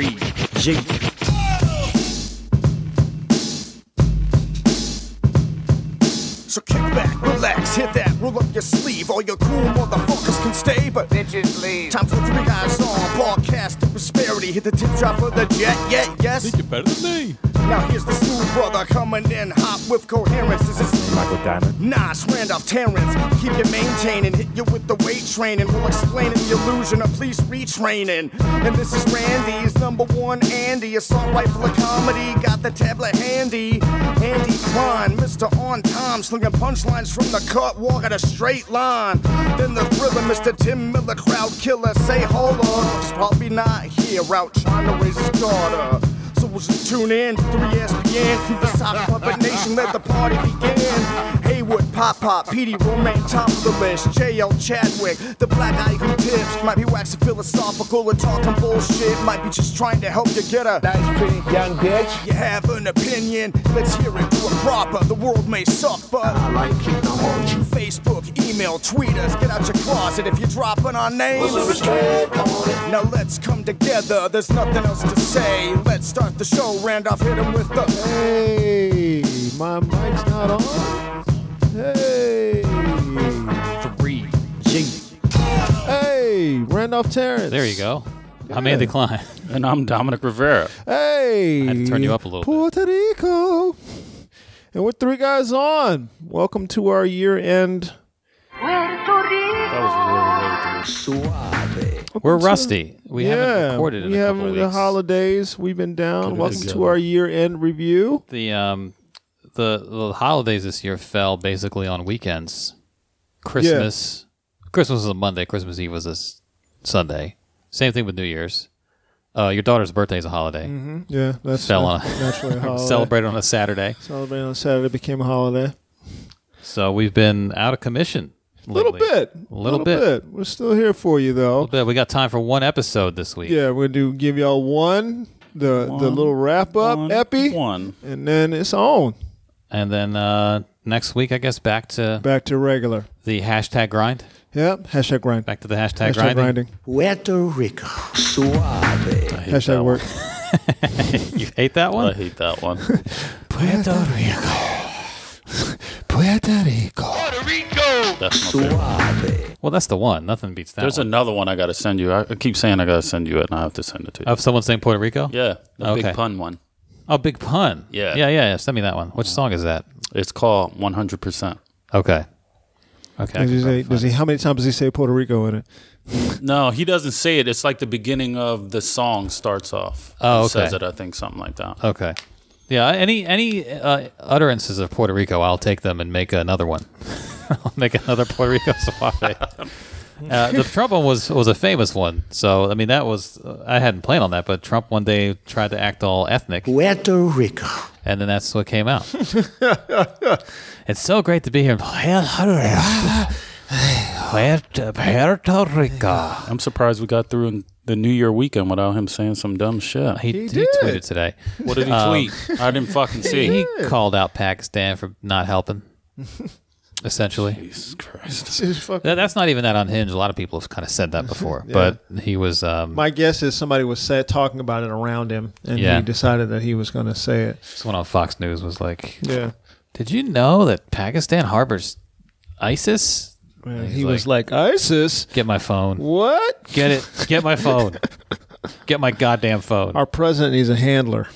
Yeah. So kick back, relax, hit that, roll up your sleeve. All your cool motherfuckers can stay, but Bitches leave. time for three guys on broadcast of prosperity. Hit the tip drop of the jet, yeah, yes. Think You're better than me. Now here's the smooth brother coming in hot with coherence. This is Michael Diamond. Nas, Randolph, Terrence. Keep you maintaining, hit you with the weight training. We'll explain the illusion of police retraining. And this is Randy's number one Andy, assault rifle of comedy. Got the tablet handy. Andy Klein, Mr. On Time, slinging punchlines from the cut, walking a straight line. Then the thriller, Mr. Tim Miller, crowd killer. Say, hold on, he's probably not here, out trying to raise his daughter. So we'll just tune in, 3SPN, through the sock puppet nation, let the party begin. Haywood, Pop Pop, PD, Romaine, top of the list. JL Chadwick, the black guy who tips. Might be waxing philosophical or talking bullshit. Might be just trying to help you get a Nice, pretty young bitch. You have an opinion, let's hear it, do it proper. The world may suck, but I like keeping them on you. Facebook, email, tweet us, get out your closet if you're dropping our names. Now let's come together, there's nothing else to say. Let's start the show. Randolph hit him with the. Hey, my mic's not on. Hey, Three. Yeah. hey, Randolph Terrence. There you go. I'm Andy Klein. And I'm Dominic Rivera. Hey, I had to turn you up a little bit. Puerto Rico. And we're three guys on. Welcome to our year-end. That was really, really. We're rusty. We yeah, haven't recorded in we a haven't couple of the weeks. holidays. We've been down. Could've Welcome been to our year-end review. the um the the holidays this year fell basically on weekends. Christmas Christmas was a Monday, Christmas Eve was a s- Sunday. Same thing with New Year's. Uh, your daughter's birthday is a holiday. Yeah, that's Fell on naturally a holiday. Celebrated on a Saturday. Celebrating on Saturday became a holiday. So we've been out of commission. A little bit. A little bit. We're still here for you, though. little bit. We got time for one episode this week. Yeah, we're gonna do give y'all one the the little wrap up One, epi, One. and then it's on And then uh, next week, I guess, back to back to regular. the hashtag grind. Yep. Hashtag grind. Back to the hashtag, Hashtag grinding. grinding. Puerto Rico. Suave. I hate Hashtag that work. You hate that One. I hate that one. Puerto Rico. Puerto Rico. That's my favorite. Suave. Well, that's the one. Nothing beats that There's one. another one I got to send you. I I keep saying I got to send you it, and I have to send it to you. Of someone saying Puerto Rico? yeah, the Okay. big pun one. Oh, Big Pun. Yeah. Yeah, yeah, yeah. Send me that one. Which song is that? It's called 100%. Okay. Okay. Does he say? Does he? How many times does he say Puerto Rico in it? No, he doesn't say it. It's like the beginning of the song starts off. Oh, It okay. says it, I think, something like that. Okay. Yeah. Any any uh, utterances of Puerto Rico, I'll take them and make another one. I'll make another Puerto Rico suave. Uh, the Trump one was was a famous one, so I mean that was uh, I hadn't planned on that, but Trump one day tried to act all ethnic, Puerto Rico. and then that's what came out. it's so great to be here in Puerto Rico. Puerto, Puerto Rico. I'm surprised we got through in the New Year weekend without him saying some dumb shit. He, He he, did. tweeted today. What did he Um, tweet? I didn't fucking see. He called out Pakistan for not helping. Essentially, Jesus Christ. That- that's not even that unhinged. A lot of people have kind of said that before, but he was. Um, My guess is somebody was say, talking about it around him, and Yeah. he decided that he was going to say it. someone on Fox News was like, Yeah. "Did you know that Pakistan harbors ISIS?" And He's he was like, ISIS. "Get my phone. What? Get it. Get my phone. Get my goddamn phone." Our president needs a handler.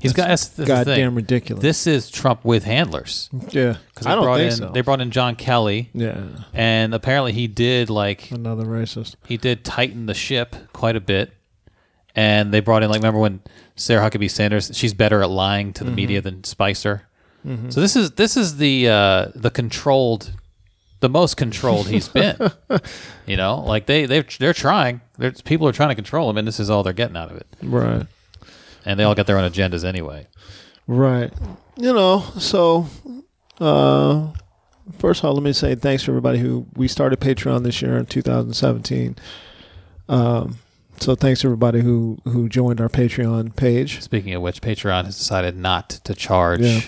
He's got. That's, that's the Goddamn thing. ridiculous. This is Trump with handlers. yeah. 'Cause I they don't brought think in, so. They brought in John Kelly, yeah. and apparently he did like Another racist. he did tighten the ship quite a bit. And they brought in like remember when Sarah Huckabee Sanders she's better at lying to the media than Spicer. So this is this is the uh, the controlled the most controlled he's been. you know, like they they they're trying. They're, people are trying to control him, and this is all they're getting out of it. Right. And they all got their own agendas anyway. Right. You know, so uh first of all, let me say thanks for everybody who we started Patreon this year in 2017. Um so thanks to everybody who who joined our Patreon page. Speaking of which, Patreon has decided not to charge Yeah.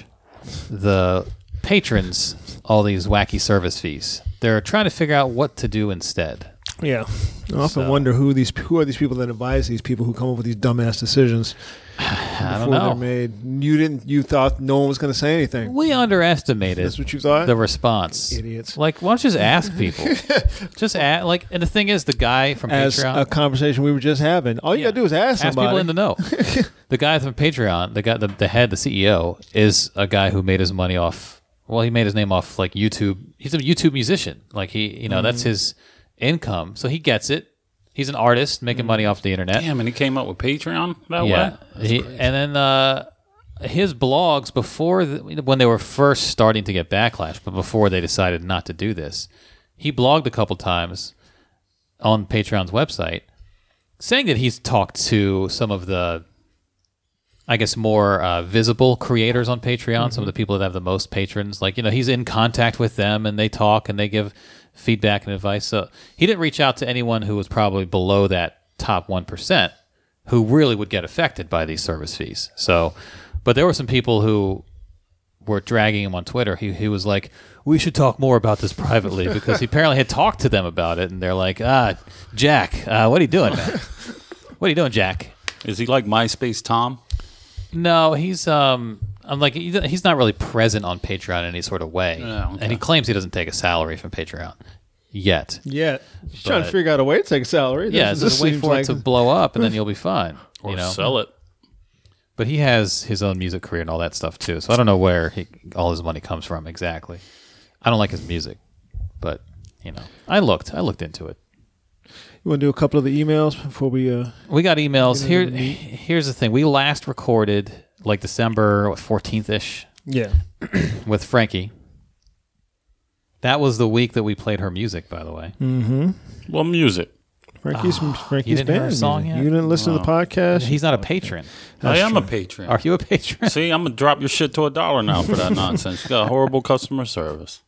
the patrons all these wacky service fees. They're trying to figure out what to do instead. Yeah, I often So- wonder who these who are these people that advise these people who come up with these dumbass decisions I don't before know. they're made. You didn't. You thought no one was going to say anything. We underestimated That's what you thought. the response. Idiots. Like, why don't you just ask people? just ask. Like, and the thing is, the guy from As Patreon. a conversation we were just having, all you Yeah. got to do is ask Ask somebody. people in the know. the guy from Patreon, the guy, the, the head, the CEO, is a guy who made his money off. Well, he made his name off like YouTube. He's a YouTube musician. Like he, you know, that's mm-hmm. his income. So he gets it. He's an artist making money off the internet. Damn, and he came up with Patreon that yeah. way. He, and then uh, his blogs before the, when they were first starting to get backlash, but before they decided not to do this, he blogged a couple times on Patreon's website saying that he's talked to some of the I guess more uh, visible creators on Patreon, some of the people that have the most patrons. Like, you know, he's in contact with them and they talk and they give feedback and advice. So he didn't reach out to anyone who was probably below that top 1% who really would get affected by these service fees. So, but there were some people who were dragging him on Twitter. He, he was like, we should talk more about this privately because he apparently had talked to them about it. And they're like, ah, Jack, uh, what are you doing, man? What are you doing, Jack? Is he like MySpace Tom? No, he's um, I'm like he's not really present on Patreon in any sort of way, Oh, okay. and he claims he doesn't take a salary from Patreon yet. Yet. he's trying to figure out a way to take a salary. Yeah, This- just this wait for like- it to blow up, and then you'll be fine. Or you know, sell it? but he has his own music career and all that stuff too. So I don't know where he, all his money comes from exactly. I don't like his music, but you know, I looked, I looked into it. You want to do a couple of the emails before we? uh We got emails. Here, into the meat. here's the thing. We last recorded like December fourteenth ish Yeah, with Frankie. That was the week that we played her music, by the way. Well, music. Frankie's Frankie's didn't hear band. a song music. yet? You didn't listen to the podcast. He's not a patron. I am a patron. Are you a patron? See, I'm gonna drop your shit to a dollar now for that nonsense. You got horrible customer service.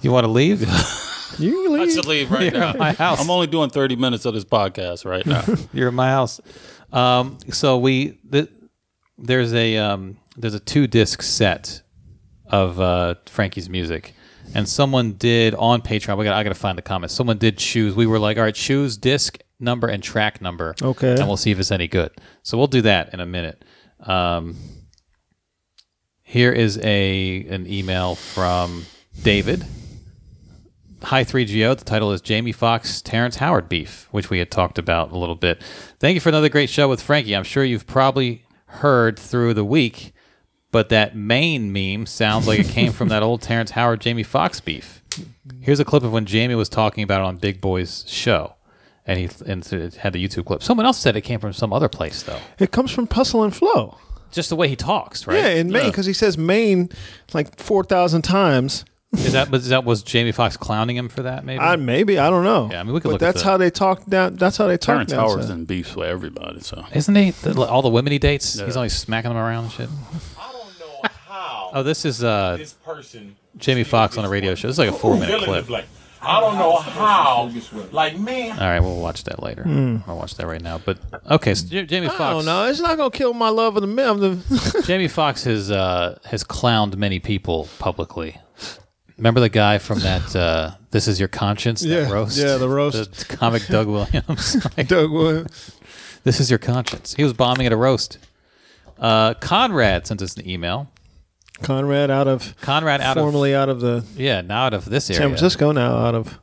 you want to leave? you leave. I leave. should leave right You're now. at my house. I'm only doing 30 minutes of this podcast right now. You're in my house. Um, so we th- there's a um, there's a two disc set of uh, Frankie's music, and someone did on Patreon. We got I got to find the comments. Someone did choose. We were like, all right, choose disc number and track number. Okay. and we'll see if it's any good. So we'll do that in a minute. Um, here is a an email from David. Hi 3GO. The title is Jamie Foxx Terrence Howard beef, which we had talked about a little bit. Thank you for another great show with Frankie. I'm sure you've probably heard through the week, but that Maine meme sounds like it came from that old Terrence Howard Jamie Foxx beef. Here's a clip of when Jamie was talking about it on Big Boy's show. And he and it had the YouTube clip. Someone else said it came from some other place, though. It comes from Hustle and Flow. Just the way he talks, right? Yeah, in Maine because he says Maine like four thousand times. Is that was that was Jamie Foxx clowning him for that? Maybe. I maybe I don't know. Yeah, I mean, we could but look at that's the- how they talk down. That's how they talk Terrence down Howard's south. in beefs with everybody, so Isn't he the, all the women he dates? He's always smacking them around and shit. I don't know how Oh, this is uh, this person Jamie Foxx on a radio show. This is like a four minute feeling clip. is like. I don't know how. Like man, All right, we'll watch that later. I'll watch that right now. But okay, so J- Jamie Hmm. I Foxx. don't know. It's not gonna kill my love of the men. Of the Jamie Foxx has uh, has clowned many people publicly. Remember the guy from that uh, "This Is Your Conscience" that Yeah, roast? yeah, the roast. The comic Doug Williams. Like, Doug Williams. This is your conscience. He was bombing at a roast. Uh, Conrad sent us an email. Conrad out of Conrad out formerly out of the yeah, now out of this area. San Francisco, now out of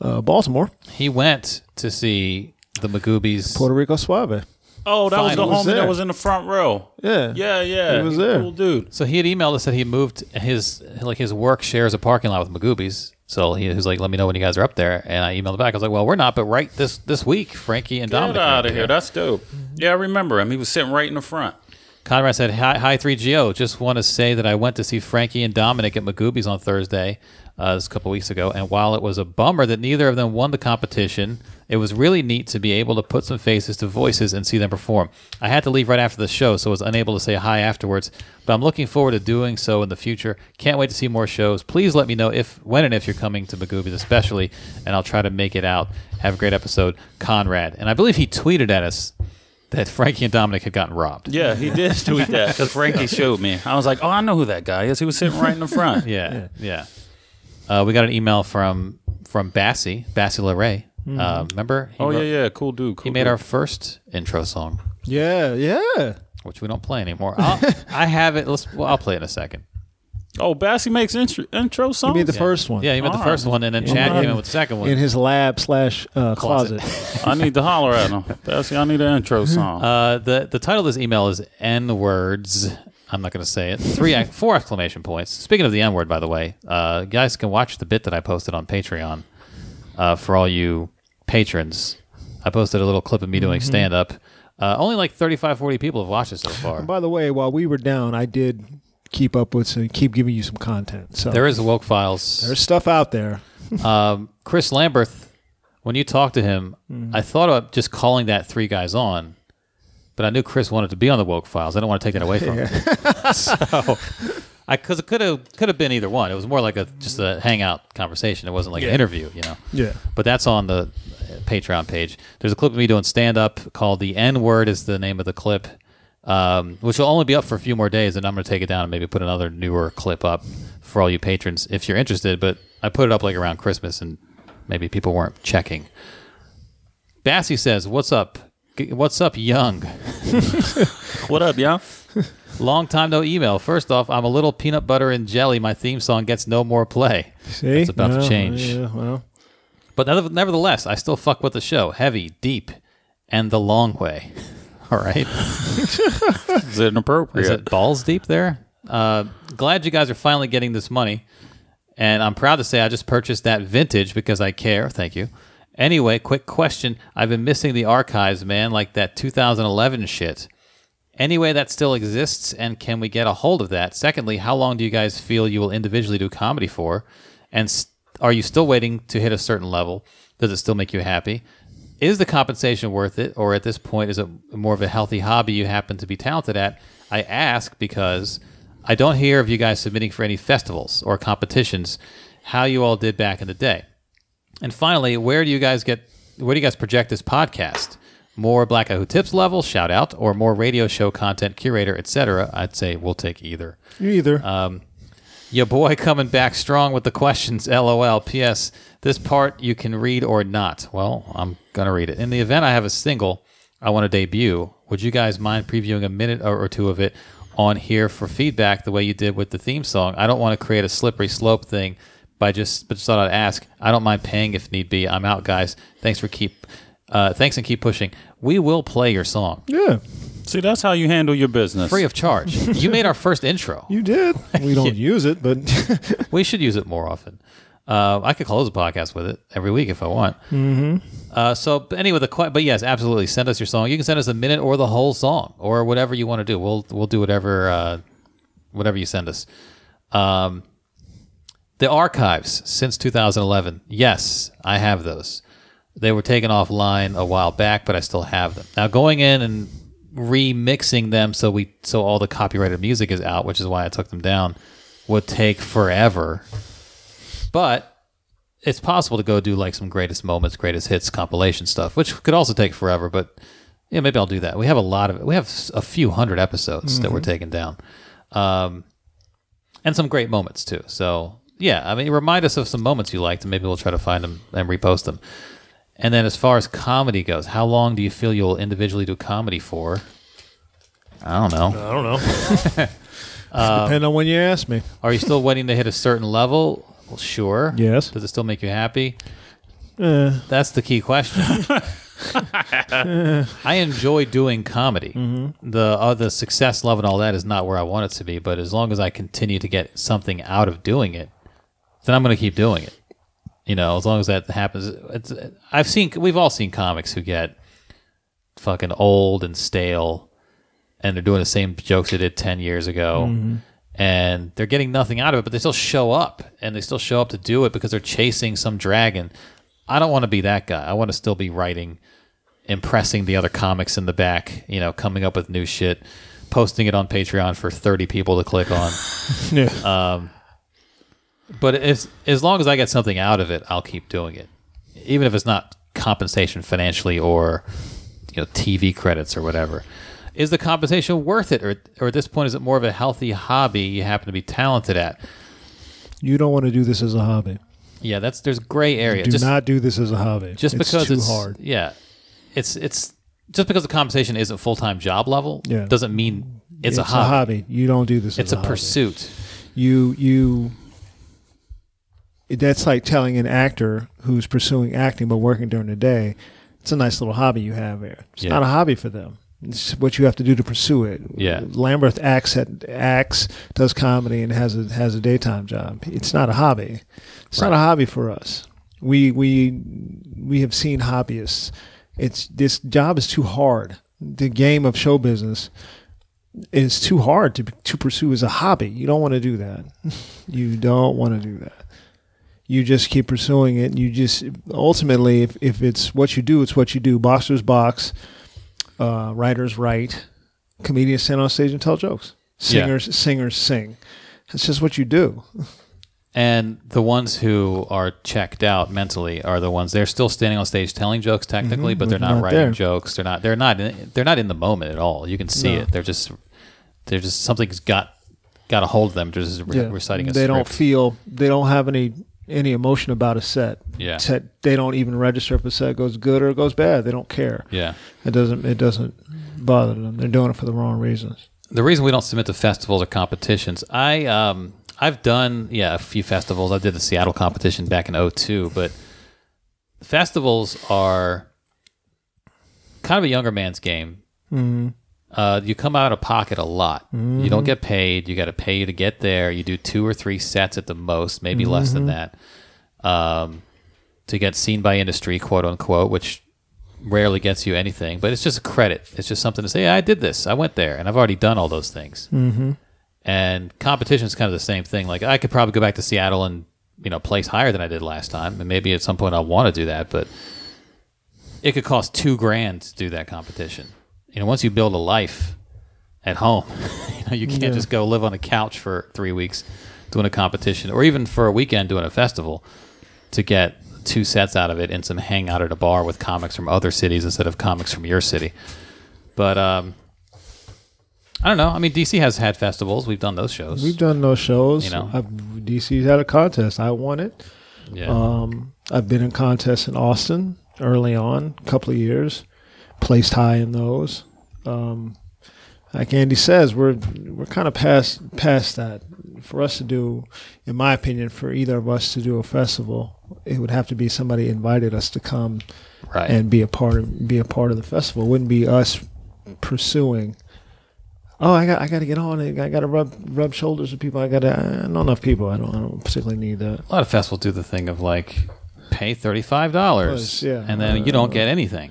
uh, Baltimore, He went to see the Magooby's. Puerto Rico Suave. Oh, that was the Finals. homie there. that was in the front row. Yeah, Yeah, yeah. He was He's a there. Cool dude. So he had emailed us that he moved his like his work shares a parking lot with Magooby's. So he was like, "Let me know when you guys are up there." And I emailed back. I was like, "Well, we're not, but right this this week, Frankie and Get Dominic." are out up of here. That's dope. Yeah, I remember him. He was sitting right in the front. Conrad said, "Hi, hi 3GO. Just want to say that I went to see Frankie and Dominic at Magooby's on Thursday, uh, this a couple weeks ago. And while it was a bummer that neither of them won the competition, it was really neat to be able to put some faces to voices and see them perform. I had to leave right after the show, so I was unable to say hi afterwards. But I'm looking forward to doing so in the future. Can't wait to see more shows. Please let me know if, when, and if you're coming to Magooby's, especially, and I'll try to make it out. Have a great episode, Conrad. And I believe he tweeted at us." That Frankie and Dominic had gotten robbed. Yeah, he did tweet that because Frankie showed me. I was like, oh, I know who that guy is. He was sitting right in the front. Yeah, yeah. Uh, we got an email from from Bassie, Bassie LeRae. Uh, remember? He Oh yeah, wrote- yeah, cool dude. Cool He made dude. our first intro song, Yeah, yeah. which we don't play anymore. I'll, I have it. Let's. Well, I'll play it in a second. Oh, Bassy makes intro, intro He songs. made the first one. Yeah, he made the first right. one, and then Chad came in with the second one. in his lab slash uh, Closet. closet. I need to holler at him. Bassy, I need an intro song. Uh, the the title of this email is N words. I'm not going to say it. Three, four exclamation points. Speaking of the N word, by the way, uh, guys can watch the bit that I posted on Patreon uh, for all you patrons. I posted a little clip of me doing stand up. Uh, only like 35, 40 people have watched it so far. By the way, while we were down, I did keep up with some, keep giving you some content. So There is the woke files. there's stuff out there. Um, Chris Lamberth, when you talked to him, Mm-hmm. I thought about just calling that three guys on, but I knew Chris wanted to be on the woke files. I don't want to take that away from him. so, I because it could have could have been either one. It was more like a just a hangout conversation. It wasn't like an interview, you know. Yeah. But that's on the uh, Patreon page. There's a clip of me doing stand up called "The N Word" is the name of the clip, um, which will only be up for a few more days, and I'm going to take it down and maybe put another newer clip up for all you patrons if you're interested. But I put it up like around Christmas, and maybe people weren't checking. Bassy says, "What's up? G- What's up, young? what up, y'all? Long time no email. First off, I'm a little peanut butter and jelly. My theme song gets no more play. See, It's about Well, to change. Yeah, well, But nevertheless, I still fuck with the show. Heavy, deep, and the long way. All right. Is it inappropriate? Is it balls deep there? Uh, glad you guys are finally getting this money. And I'm proud to say I just purchased that vintage because I care. Thank you. Anyway, quick question. I've been missing the archives, man, like that 2011 shit. Anyway, that still exists, and can we get a hold of that? Secondly, how long do you guys feel you will individually do comedy for? And s are you still waiting to hit a certain level? Does it still make you happy? Is the compensation worth it, or at this point, is it more of a healthy hobby you happen to be talented at? I ask because I don't hear of you guys submitting for any festivals or competitions, how you all did back in the day. And finally, where do you guys get? Where do you guys project this podcast? More Black Guy Who Tips level, shout out, or more radio show content, curator, etc. I'd say we'll take either. either. Um, Your boy coming back strong with the questions. LOL. P.S. This part you can read or not. Well, I'm gonna read it. In the event I have a single I want to debut, would you guys mind previewing a minute or two of it on here for feedback, the way you did with the theme song? I don't want to create a slippery slope thing, by just but just thought I'd ask. I don't mind paying if need be. I'm out, guys. Thanks for keep. Uh, thanks and keep pushing. We will play your song yeah, See, that's how you handle your business. free of charge. you made our first intro. you did. We don't use it, but We should use it more often. Uh, I could close a podcast with it every week if I want. Mm-hmm. Uh, so, but anyway, the que- but yes, absolutely, send us your song. You can send us a minute or the whole song or whatever you want to do. We'll we'll do whatever uh, whatever you send us. Um, the archives since 2011. Yes, I have those. They were taken offline a while back, but I still have them. Now going in and remixing them so we so all the copyrighted music is out, which is why I took them down, would take forever. But it's possible to go do like some greatest moments, greatest hits compilation stuff, which could also take forever. But yeah, maybe I'll do that. We have a lot of we have a few hundred episodes that were taken down, um, and some great moments too. So yeah, I mean, remind us of some moments you liked, and maybe we'll try to find them and repost them. And then as far as comedy goes, how long do you feel you'll individually do comedy for? I don't know. I don't know. Depend on when you ask me. Are you still waiting to hit a certain level? Well, sure. Yes. Does it still make you happy? Uh, That's the key question. I enjoy doing comedy. The uh, the success, love, and all that is not where I want it to be. But as long as I continue to get something out of doing it, then I'm going to keep doing it. You know, as long as that happens. It's, I've seen, we've all seen comics who get fucking old and stale, and they're doing the same jokes they did ten years ago, mm-hmm. and they're getting nothing out of it, but they still show up, and they still show up to do it because they're chasing some dragon. I don't want to be that guy. I want to still be writing, impressing the other comics in the back. You know, coming up with new shit, posting it on Patreon for thirty people to click on. yeah. Um, But as as long as I get something out of it, I'll keep doing it, even if it's not compensation financially or you know TV credits or whatever. Is the compensation worth it, or or at this point is it more of a healthy hobby you happen to be talented at? you don't want to do this as a hobby. Yeah, that's there's gray area. Do just not do this as a hobby. just it's because too it's hard. Yeah, it's it's just because the compensation isn't full time job level. Yeah. doesn't mean it's, a, hobby. You don't do this. It's as a hobby. pursuit. You you. That's like telling an actor who's pursuing acting but working during the day. It's a nice little hobby you have there. It's Yeah. not a hobby for them. It's what you have to do to pursue it. Yeah. Lambert acts at acts, does comedy, and has a has a daytime job. It's not a hobby. It's not a hobby for us. We we we have seen hobbyists. It's this job is too hard. The game of show business is too hard to to pursue as a hobby. You don't want to do that. you don't want to do that. You just keep pursuing it. You just ultimately, if, if it's what you do, it's what you do. Boxers box, uh, writers write, comedians stand on stage and tell jokes. Yeah. Singers singers sing. It's just what you do. And the ones who are checked out mentally are the ones they're still standing on stage telling jokes technically, but they're not, not writing there. jokes. They're not. They're not. In, they're not in the moment at all. You can see No. it. They're just. They're just something's got got a hold of them. Just re- reciting a they don't feel they don't have any any emotion about a set. Yeah. Set they don't even register if a set goes good or goes bad. They don't care. yeah. It doesn't it doesn't bother them. They're doing it for the wrong reasons. The reason we don't submit to festivals or competitions, I um I've done yeah a few festivals. I did the Seattle competition back in 02, but festivals are kind of a younger man's game. Uh, you come out of pocket a lot. You don't get paid. You got to pay to get there. You do two or three sets at the most, maybe less than that, um, to get seen by industry, quote unquote, which rarely gets you anything. But it's just a credit. It's just something to say. I did this. I went there, and I've already done all those things. Mm-hmm. And competition is kind of the same thing. Like I could probably go back to Seattle and you know place higher than I did last time, and maybe at some point I'll want to do that, but it could cost two grand to do that competition. You know, once you build a life at home, you know, you can't Yeah. just go live on a couch for three weeks doing a competition, or even for a weekend doing a festival to get two sets out of it and some hangout at a bar with comics from other cities instead of comics from your city. But um, I don't know. I mean, DC has had festivals. We've done those shows. We've done those shows. You know. I've, DC's had a contest. I won it. yeah. Um, I've been in contests in Austin early on, a couple of years, placed high in those. Um, like Andy says, we're we're kind of past past that. For us to do, in my opinion, for either of us to do a festival, it would have to be somebody invited us to come right. and be a part of be a part of the festival. It wouldn't be us pursuing. Oh, I got I got to get on. it. I got to rub rub shoulders with people. I got to. Know enough people. I don't. I don't particularly need that. a lot of festivals do the thing of like pay thirty five dollars, yeah. and then you don't get anything.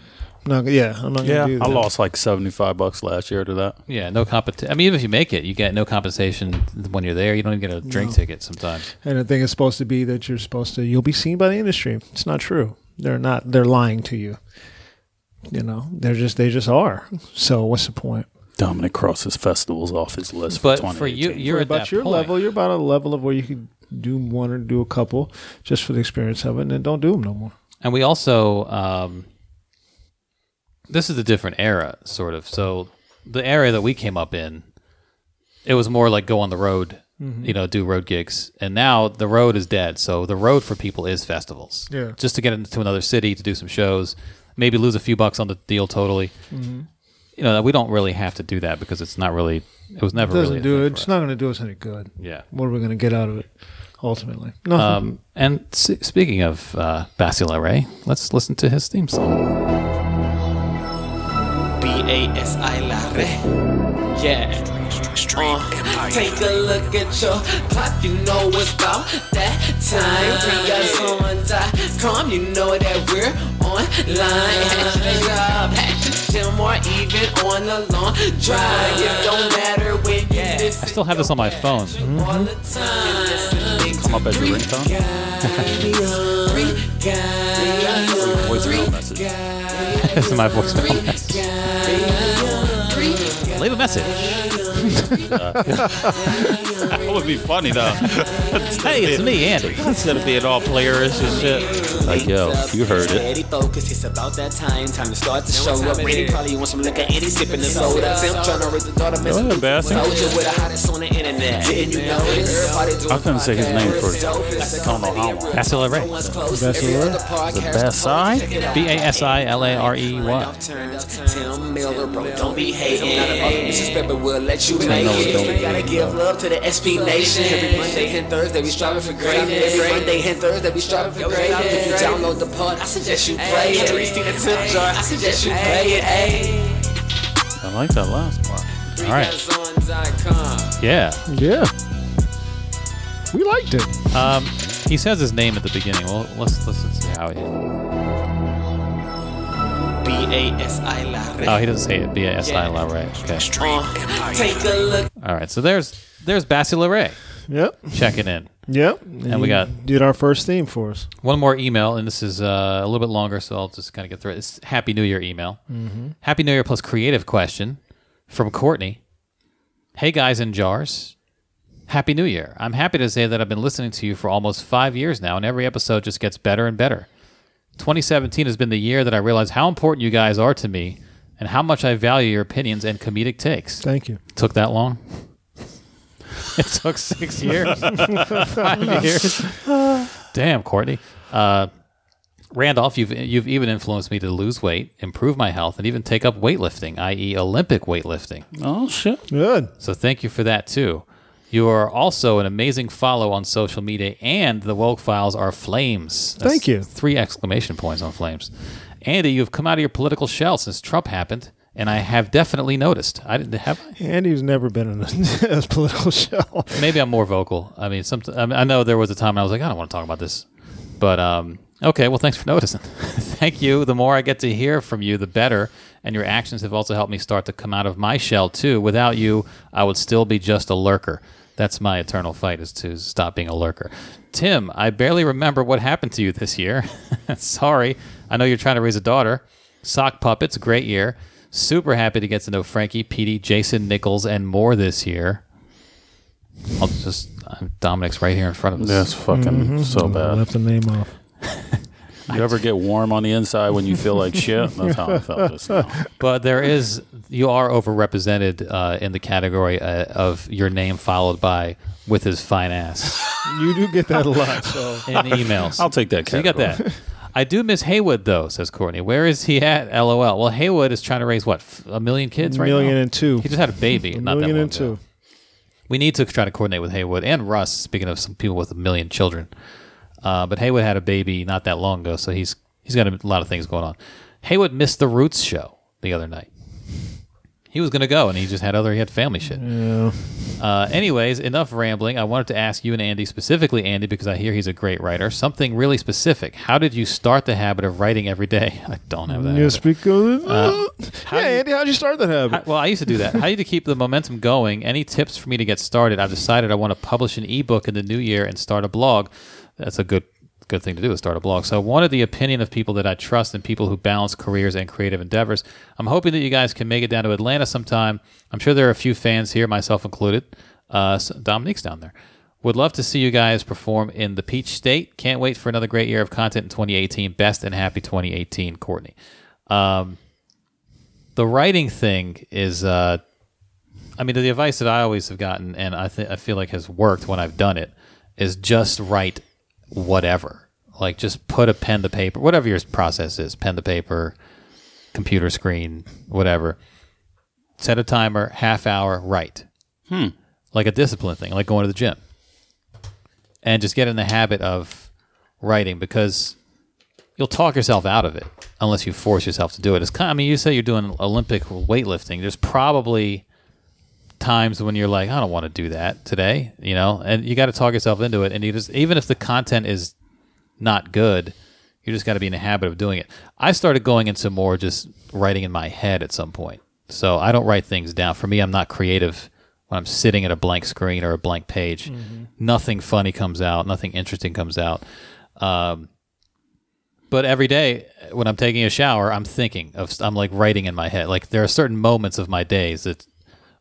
No, yeah, I'm not Yeah, gonna do I lost like seventy five bucks last year to that. Yeah, no competition. I mean, even if you make it, you get no compensation when you're there. You don't even get a drink ticket sometimes. And the thing is supposed to be that you're supposed to you'll be seen by the industry. It's not true. They're not. They're lying to you. You know, they're just they just are. So what's the point? Dominic crosses festivals off his list. But for, for you, 2018. you're For at about that your point. level. You're about a level of where you could do one or do a couple just for the experience of it, and then don't do them no more. And we also, um, this is a different era, sort of. So the area that we came up in, it was more like go on the road, Mm-hmm. you know, do road gigs. And now the road is dead. So the road for people is festivals. Yeah. Just to get into another city to do some shows, maybe lose a few bucks on the deal totally. Mm-hmm. You know, we don't really have to do that because it's not really, it was never It doesn't really do it. It's us. not going to do us any good. Yeah. What are we going to get out of it ultimately? Nothing. Um, and s- speaking of uh, Basile Ray, let's listen to his theme song. B-A-S-I La Re. Yeah. Uh, take a look at your clock, you know it's about that time. Amazon.com, you know that we're online. At your job, at your gym, or even on a long drive. It don't matter when you I listen. still have this on my phone. All the time. come up as your ringtone. Three guys. Voicemail message. My voicemail. Leave a message. That would be funny though. Hey, it's me, Andy. Instead of being all playerish and shit. like, yo, you heard it. Steady focus, it's about that time. Time to start the show up. Ready, probably want some liquor, and he's sipping the soda. Tim trying to raise the daughter, Go ahead, Bassy. Soldier with the hottest on the internet. Didn't you notice? I couldn't say his name for podcasts. I don't know how long. Bachelor Ray. The best side? B A S I L A R E Y. Tim Miller, bro, don't be hating. Not about disrespect, but we'll let you make Miller, don't it. You gotta give love to the SP Nation. Every Monday and Thursday, we striving for greatness. Every Monday and Thursday, we striving for greatness. If you download the pod, I suggest you play it. At least in the tip jar, I suggest you play it. Ayy. I like that last part. All right. Yeah. Yeah. We liked it. Um, he says his name at the beginning. Well, let's let's, let's see how he. B A S I La Oh, he doesn't say it. B A S I L A Ray. Okay. Uh, Take a look. All right. So there's there's Bachelor Ray Yep. checking in. Yep. And we he got- did our first theme for us. One more email, and this is uh, a little bit longer, so I'll just kind of get through it. It's Happy New Year email. Happy New Year plus creative question from Courtney. Hey guys in jars. Happy New Year. I'm happy to say that I've been listening to you for almost five years now, and every episode just gets better and better. 2017 has been the year that I realized how important you guys are to me and how much I value your opinions and comedic takes. Thank you. Took that long? it took six years. Five years. Damn, Courtney. Uh, Randolph, you've you've even influenced me to lose weight, improve my health, and even take up weightlifting, i.e., Olympic weightlifting. Oh, shit. Good. So thank you for that too. You are also an amazing follow on social media, and the woke files are flames. That's Thank you. Three exclamation points on flames. Andy, you've come out of your political shell since Trump happened, and I have definitely noticed. I didn't have. I? Andy's never been in a, a political shell. Maybe I'm more vocal. I mean, some. I, mean, I know there was a time I was like, I don't want to talk about this, but um, okay. Well, thanks for noticing. Thank you. The more I get to hear from you, the better. And your actions have also helped me start to come out of my shell too. Without you, I would still be just a lurker. That's my eternal fight: is to stop being a lurker. Tim, I barely remember what happened to you this year. Sorry. I know you're trying to raise a daughter. Sock puppets, great year. Super happy to get to know Frankie, Petey, Jason, Nichols, and more this year. I'll just, uh, Dominic's right here in front of us. That's fucking mm-hmm. so bad. I left the name off. You ever get warm on the inside when you feel like shit? That's how I felt this now. But there is you are overrepresented uh, in the category uh, of your name followed by with his fine ass You do get that a lot. So in emails. I'll take that So you got category. that. I do miss Haywood though, says Courtney. Where is he at? LOL. Well, Haywood is trying to raise what f- a million kids right million now. and two. He just had a baby. A not that million long and ago. two. We need to try to coordinate with Haywood and Russ. Speaking of some people with a million children, uh, but Haywood had a baby not that long ago, so he's he's got a lot of things going on. Haywood missed the Roots show the other night. He was going to go, and he just had other he had family shit. Yeah. Uh, anyways, enough rambling. I wanted to ask you and Andy, specifically Andy, because I hear he's a great writer. Something really specific. How did you start the habit of writing every day? I don't have that. You habit. how yeah, you- Andy, how'd you start that habit? I- well, I used to do that. How do you keep the momentum going? Any tips for me to get started? I've decided I want to publish an ebook in the new year and start a blog. That's a good good thing to do is start a blog. So I wanted the opinion of people that I trust and people who balance careers and creative endeavors. I'm hoping that you guys can make it down to Atlanta sometime. I'm sure there are a few fans here, myself included. Uh, Dominique's down there. Would love to see you guys perform in the Peach State. Can't wait for another great year of content in 2018. Best and happy 2018, Courtney. Um, the writing thing is uh, I mean, the advice that I always have gotten, and I think I feel like has worked when I've done it, is just write whatever. Like, just put a pen to paper, whatever your process is, pen to paper, computer screen, whatever. Set a timer, half hour, write. Hmm. Like a discipline thing, like going to the gym, and just get in the habit of writing because you'll talk yourself out of it unless you force yourself to do it. It's kind. of, I mean, you say you're doing Olympic weightlifting. There's probably times when you're like, I don't want to do that today, you know, and you got to talk yourself into it. And you just, even if the content is not good, you just got to be in the habit of doing it. I started going into more just writing in my head at some point. So I don't write things down. For me, I'm not creative when I'm sitting at a blank screen or a blank page. Nothing funny comes out, nothing interesting comes out. Um, but every day when I'm taking a shower, I'm thinking of, I'm like writing in my head. Like there are certain moments of my days that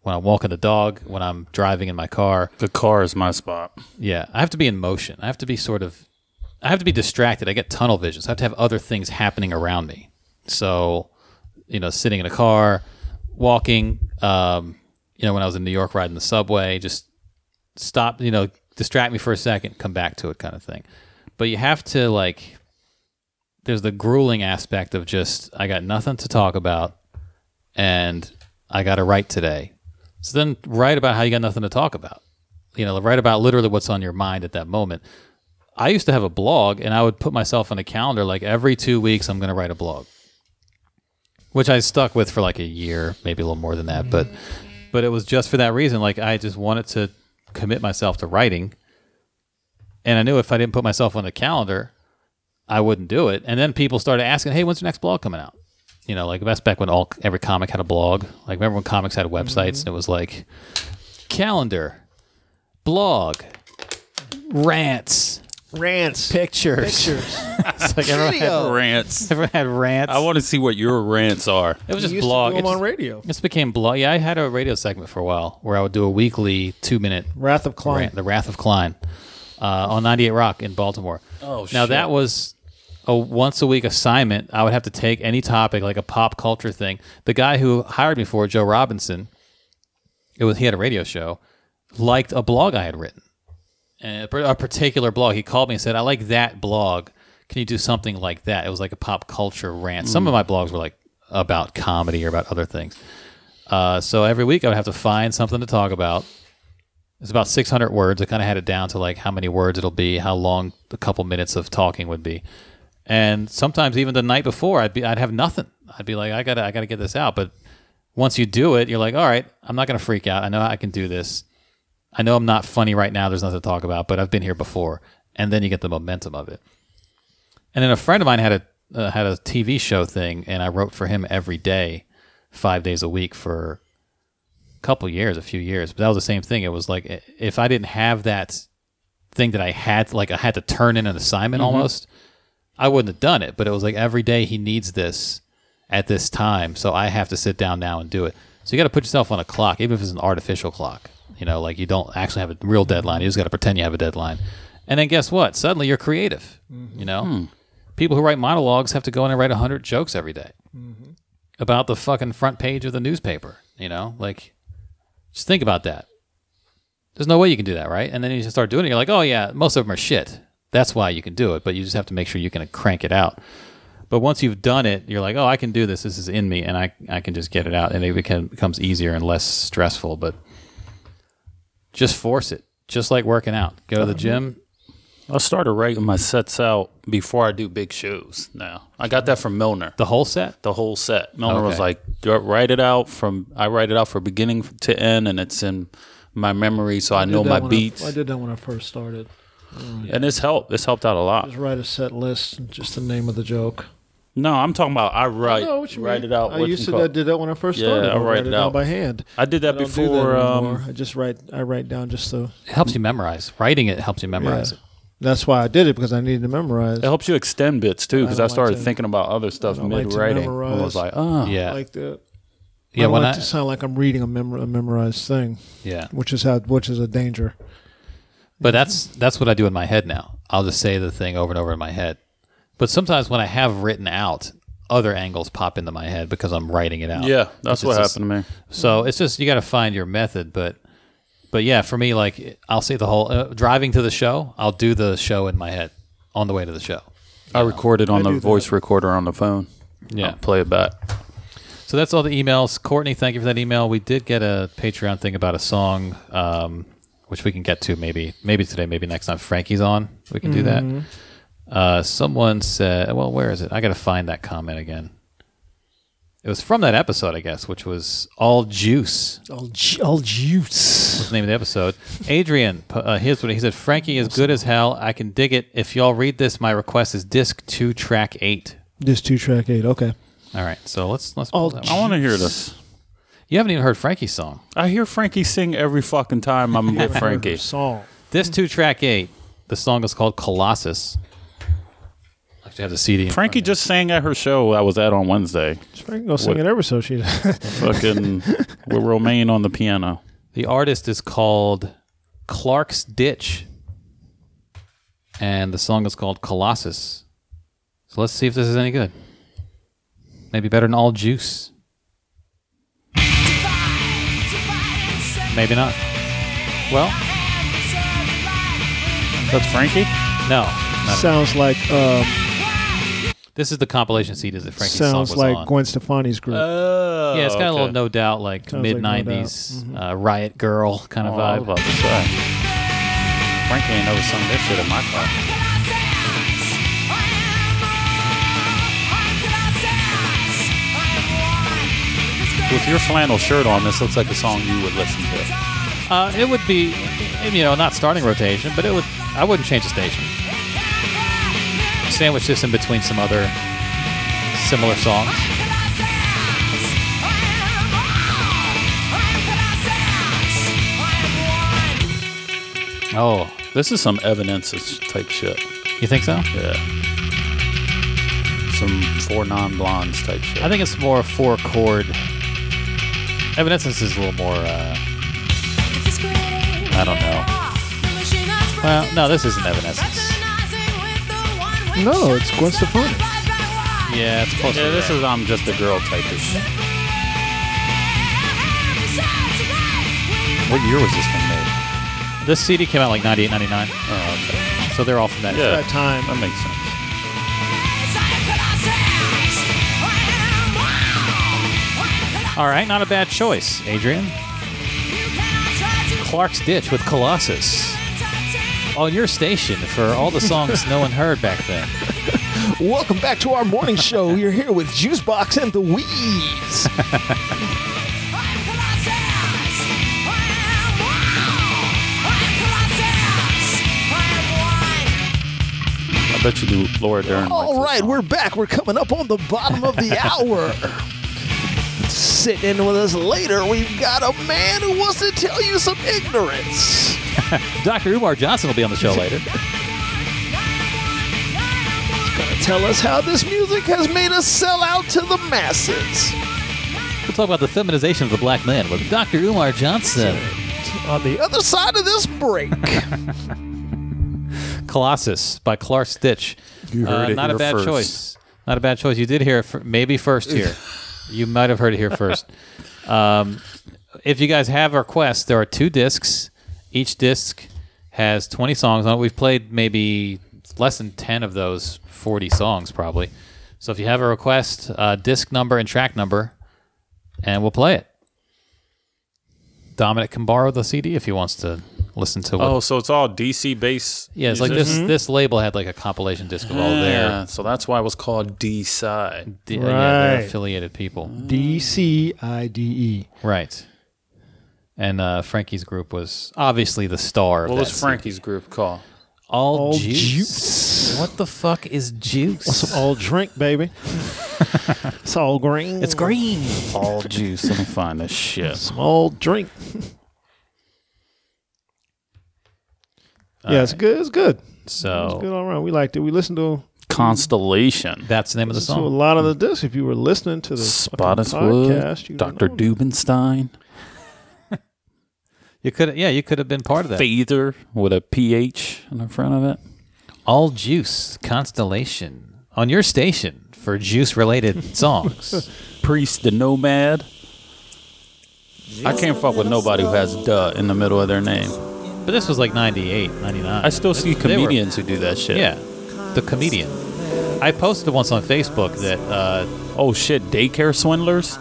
when I'm walking the dog, when I'm driving in my car. The car is my spot. Yeah, I have to be in motion. I have to be sort of I have to be distracted. I get tunnel vision. So I have to have other things happening around me. So, you know, sitting in a car, walking, um, you know, when I was in New York riding the subway, just stop, you know, distract me for a second, come back to it kind of thing. But you have to like there's the grueling aspect of just I got nothing to talk about and I got to write today. So then write about how you got nothing to talk about. You know, write about literally what's on your mind at that moment. I used to have a blog and I would put myself on a calendar like every 2 weeks I'm going to write a blog. Which I stuck with for like a year, maybe a little more than that, but mm. but it was just for that reason like I just wanted to commit myself to writing. And I knew if I didn't put myself on the calendar, I wouldn't do it. And then people started asking, "Hey, when's your next blog coming out?" You know, like that's back when all every comic had a blog. Like remember when comics had websites and it was like calendar, blog, rants, Rants. pictures. Pictures. It's like everyone had, Rants. everyone had rants. I want to see what your rants are. it was just used to blog. do It them on just, radio. this became blog. Yeah, I had a radio segment for a while where I would do a weekly two minute Wrath of Klein. rant, the Wrath of Klein, uh, on 98 Rock in Baltimore. Oh, shit. Now shit. that was a once a week assignment. I would have to take any topic, like a pop culture thing. The guy who hired me for it, Joe Robinson, it was he had a radio show, liked a blog I had written, and a particular blog. He called me and said, "I like that blog. Can you do something like that?" It was like a pop culture rant. Some of my blogs were like about comedy or about other things. Uh, so every week I would have to find something to talk about. It's about 600 words. I kind of had it down to like how many words it'll be, how long a couple minutes of talking would be. And sometimes even the night before, I'd be I'd have nothing. I'd be like, I gotta I gotta get this out. But once you do it, you're like, all right, I'm not gonna freak out. I know I can do this. I know I'm not funny right now. There's nothing to talk about, but I've been here before. And then you get the momentum of it. And then a friend of mine had a uh, had a TV show thing, and I wrote for him every day, five days a week for a couple years, a few years. But that was the same thing. It was like if I didn't have that thing that I had, like I had to turn in an assignment almost, I wouldn't have done it. But it was like every day he needs this at this time, so I have to sit down now and do it. So you got to put yourself on a clock, even if it's an artificial clock. You know, like you don't actually have a real deadline. You just got to pretend you have a deadline. And then guess what? Suddenly you're creative. You know, hmm. people who write monologues have to go in and write hundred jokes every day mm-hmm. about the fucking front page of the newspaper. You know, like just think about that. There's no way you can do that, right? And then you just start doing it. You're like, oh yeah, most of them are shit. That's why you can do it, but you just have to make sure you can crank it out. But once you've done it, you're like, oh, I can do this. This is in me, and I I can just get it out, and it become, becomes easier and less stressful. But just force it, just like working out. Go to the uh-huh. gym. I started writing my sets out before I do big shows. Now I got that from Milner. The whole set. the whole set. Milner was like, write it out from. I write it out from beginning to end, and it's in my memory, so I, know my that when beats. I, did that when I first started. And this helped. This helped out a lot. Just write a set list, just the name of the joke. No, I'm talking about I write I know what you write mean. it out. I used to call- that, did that when I first Yeah, started. I would write write it it out. by hand. I did that I don't do before. that um. I just write. I write down just so. It helps you memorize. Writing it helps you memorize Yeah. it. That's why I did it because I needed to memorize. it helps you extend bits too, because I I, don't like started to- thinking about other stuff I don't like mid to writing. I was like, oh, Yeah, like that. yeah. I don't When like I to sound like I'm reading a, mem- a memorized thing, yeah, which is how which is a danger. But that's that's what I do in my head now. I'll just say the thing over and over in my head. But sometimes when I have written out, other angles pop into my head because I'm writing it out. yeah, that's what what is just- happened to me. So it's just you got to find your method. But but yeah, for me, like I'll say the whole uh, driving to the show. I'll do the show in my head on the way to the show. I recorded on I the do that. voice recorder on the phone. Yeah. I'll play it back. So that's all the emails. Courtney, thank you for that email. We did get a Patreon thing about a song, um, which we can get to maybe maybe today, maybe next time Frankie's on. We can do that. Uh, someone said, "Well, where is it? I got to find that comment again." It was from that episode, I guess, which was all juice. All, ju- all juice. What's the name of the episode? Adrian, pu- uh, here's what he said: Frankie is good as hell. I can dig it. If y'all read this, my request is disc two, track eight. Just two track eight. Okay. All right, so let's let's. All pull I want to hear this. You haven't even heard Frankie's song. I hear Frankie sing every fucking time I'm with Frankie. Song. This two track eight. The song is called Colossus. I actually have the CD. in Frankie of me. just sang at her show I was at on Wednesday. Frank go sing it ever so she. Does. Fucking with Romaine on the piano. The artist is called Clark's Ditch. and the song is called Colossus. So let's see if this is any good. Maybe better than All Juice. Maybe not. Well, That's Frankie. no. not- Sounds like um, this is the compilation CD that Frankie's song sounds was like on. Gwen Stefani's group. Oh, yeah, it's got a little no doubt like Sounds like mid No Doubt. '90s Mhm. uh, Riot Girl kind of Oh, I was vibe. about to say. Frankie ain't never sung this shit in my car. With your flannel shirt on, this looks like a song you would listen to. Uh, it would be, you know, not starting rotation, but it would. I wouldn't change the station. Sandwich this in between some other similar songs. Oh, This is some Evanescence type shit. you think so? Yeah. Some four non-blondes type shit. I think it's more four chord. Evanescence is a little more. Uh, I don't know. Well, no, this isn't Evanescence. no, it's Gwen Stefani. Yeah, it's close. yeah, to this there. is I'm just a girl type of shit. What year was this thing made? This CD came out like 98, 99. Oh, okay. So they're all from that. Yeah, That time. that makes sense. All right, not a bad choice, Adrian. Clark's Ditch with Colossus. On your station for all the songs no one heard back then. Welcome back to our morning show. You're here with Juicebox and the Weeds. I bet you do Laura Dern. All likes right, this we're back. We're coming up on the bottom of the hour. Sitting in with us later, we've got a man who wants to tell you some ignorance. Dr. Umar Johnson will be on the show later. He's Gonna tell us how this music has made us sell out to the masses. We'll talk about the feminization of the black man with Dr. Umar Johnson. On the other side of this break, Colossus by Clark Stitch. You heard Uh, it not a bad first. choice. Not a bad choice. You did hear it fir- maybe first here. you might have heard it here first. Um, if you guys have a request, there are two discs. Each disc has 20 songs on it. We've played maybe less than 10 of those 40 songs, probably. So if you have a request, uh, disc number and track number, and we'll play it. Dominic can borrow the CD if he wants to listen to what. Oh, so it's all DC based. yeah, it's like this. This label had like a compilation disc of all there. Yeah, their so that's why it was called D side. D- yeah, they're Right. affiliated people. D C I D E. Right. And uh, Frankie's group was obviously the star. What that was Frankie's group called? All, All juice. juice. What the fuck is juice? Some all drink, baby. it's all green. it's green. All juice. Let me find this shit. Some all drink. yeah, it's good. It's good. So it's good So all around. We liked it. We listened to, Constellation. that's the name of the song. to a lot of the discs. If you were listening to the Spottiswood. podcast, you Dr. Dubenstein. You could, yeah, you could have been part of that. Phaser with a PH in the front of it. All juice constellation on your station for juice-related songs. Priest the Nomad. I can't fuck with nobody who has duh in the middle of their name. but this was like 98, 99. I still see They were- comedians who do that shit. Yeah, the comedian. I posted once on Facebook that, uh, Oh shit, daycare swindlers?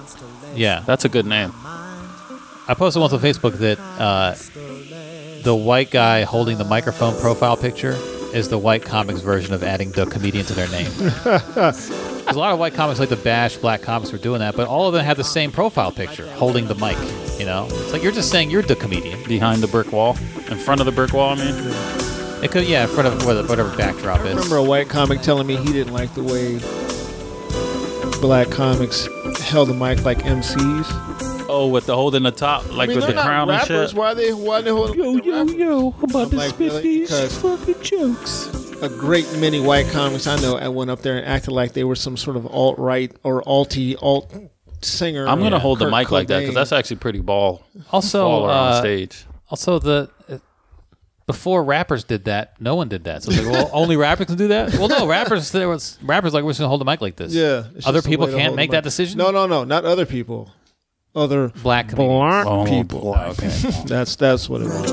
yeah, That's a good name. I posted once on Facebook that uh, the white guy holding the microphone profile picture is the white comics version of adding the comedian to their name. There's a lot of white comics like the Bash Black Comics were doing that, but all of them have the same profile picture, holding the mic. You know, it's like you're just saying you're the comedian. Behind the brick wall. In front of the brick wall, I mean. It could, yeah, in front of whatever, whatever backdrop I is. remember a white comic telling me he didn't like the way black comics held the mic like MCs. Oh, with the holding the top, like with the crown and shit. Why they? Why they hold? Yo, yo, yo! I'm about to spit these fucking jokes. A great many white comics I know I went up there and acted like they were some sort of alt right or alty alt singer. I'm gonna or hold the Kurt mic like that because that's actually pretty ball Also, baller on uh, stage. also the uh, before rappers did that, no one did that. So it's like, well, only rappers can do that. Well, no, rappers there was rappers like we're just gonna hold the mic like this. Yeah. other people can't make that decision. No, no, no, not other people. Other black comedians. black Oh, people. Oh, okay. That's that's what it was.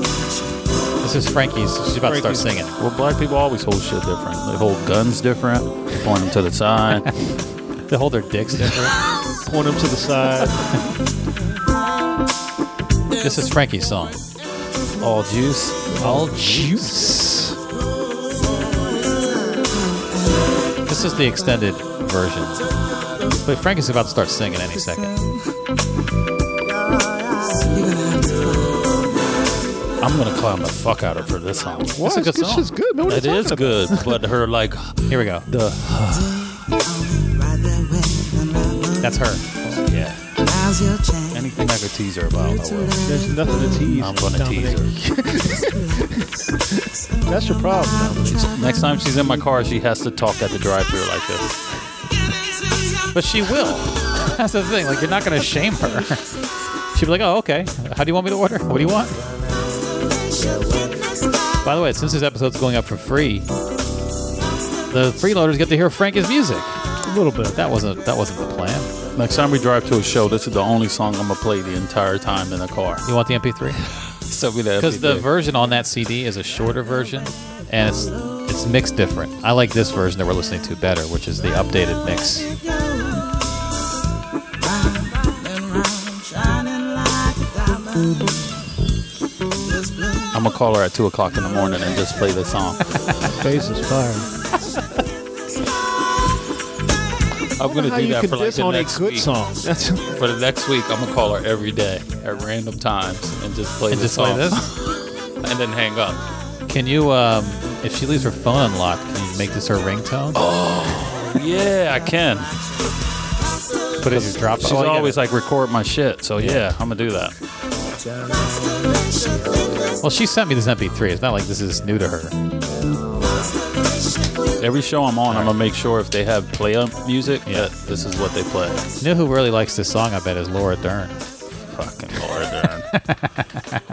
This is Frankie's. She's about to start Frankie's- singing. Well, black people always hold shit different. They hold guns different, point them to the side. They hold their dicks different. Point them to the side. this is Frankie's song. All juice. All juice. This is the extended version. But Frankie's about to start singing any second. I'm gonna clown the fuck out of her for this song. What? a good This song. is good, man. What are It is good, but her like Here we go. the That's her. yeah. Anything I could tease her about, I will. There's nothing to tease. I'm gonna Dominic. tease her. That's your problem. Dominic. Next time she's in my car, she has to talk at the drive-through like this. But she will. That's the thing. Like, you're not going to shame her. She'd be like, oh, okay. How do you want me to order? What do you want? By the way, since this episode's going up for free, the freeloaders get to hear Frankie's music. A little bit. That wasn't that wasn't the plan. Next time we drive to a show, this is the only song I'm gonna play the entire time in the car. You want the MP3? So we that Because the version on that CD is a shorter version, and it's it's mixed different. I like this version that we're listening to better, which is the updated mix. I'm gonna call her at two o'clock in the morning and just play this song. Face is fire. I'm gonna How do you that can for like diss the on a next good week. song. That's For the next week, I'm gonna call her every day at random times and just play And this just play song. this. and then hang up. Can you, um, if she leaves her phone unlocked, can you make this her ringtone? Yeah, I can. Put it in your drop. She's oh, always like record my shit, so yeah, I'm gonna do that. Well, she sent me this MP3. It's not like this is new to her. Every show I'm on, I'm gonna make sure if they have play up music, that this is what they play. You know who really likes this song? I bet is Laura Dern. Fucking Laura Dern.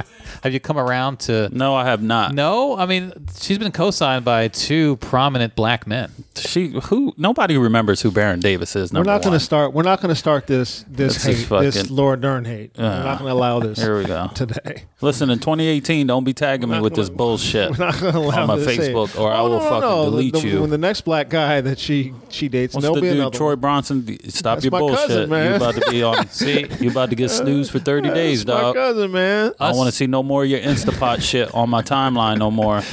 Have you come around to? no, I have not. No, I mean she's been co-signed by two prominent black men. She who nobody remembers who Baron Davis is. we're not going to start. We're not going to start this this This is hate. This Laura Dern hate. we're not uh, going to allow this. Here we go. Today. Listen, in 2018, don't be tagging me with this gonna- bullshit We're not going to allow on my this hate. Facebook, or I Oh, will no, no, fucking no. Delete the- you. When the next black guy that she she dates, What's the be dude, Troy one. Bronson? Stop That's your my bullshit. cousin, man. You about to be on. See, you about to get snoozed for 30 days, That's my dog. cousin, man. I don't want to see no more of your Instapot shit on my timeline no more.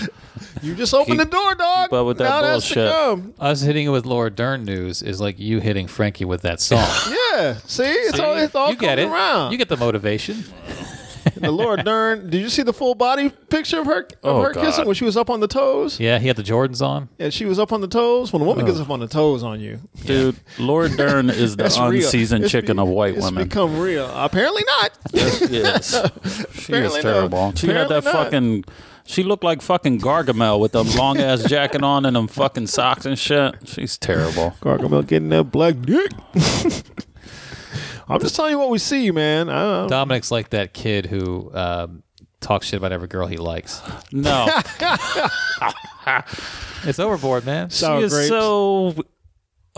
You just opened the door, dog. But with that now that's to bullshit. come. Us hitting it with Laura Dern news is like you hitting Frankie with that song. Yeah. See, it's all it's all you get it. coming around. You get the motivation. the Laura Dern. Did you see the full body picture of her of Oh, her kissing when she was up on the toes? Yeah, he had the Jordans on. Yeah, she was up on the toes. When a woman oh. gets up on the toes on you, Dude, Laura Dern is the that's real. unseasoned It's chicken be- of white it's women. become real. Apparently not. yes. She is Apparently terrible. not. She had that not. fucking. She looked like fucking Gargamel with them long ass jacket on and them fucking socks and shit. She's terrible. Gargamel getting that black dick. I'm just telling you what we see, man. I don't Dominic's like that kid who um, talks shit about every girl he likes. No, It's overboard, man. she Sour is grapes. so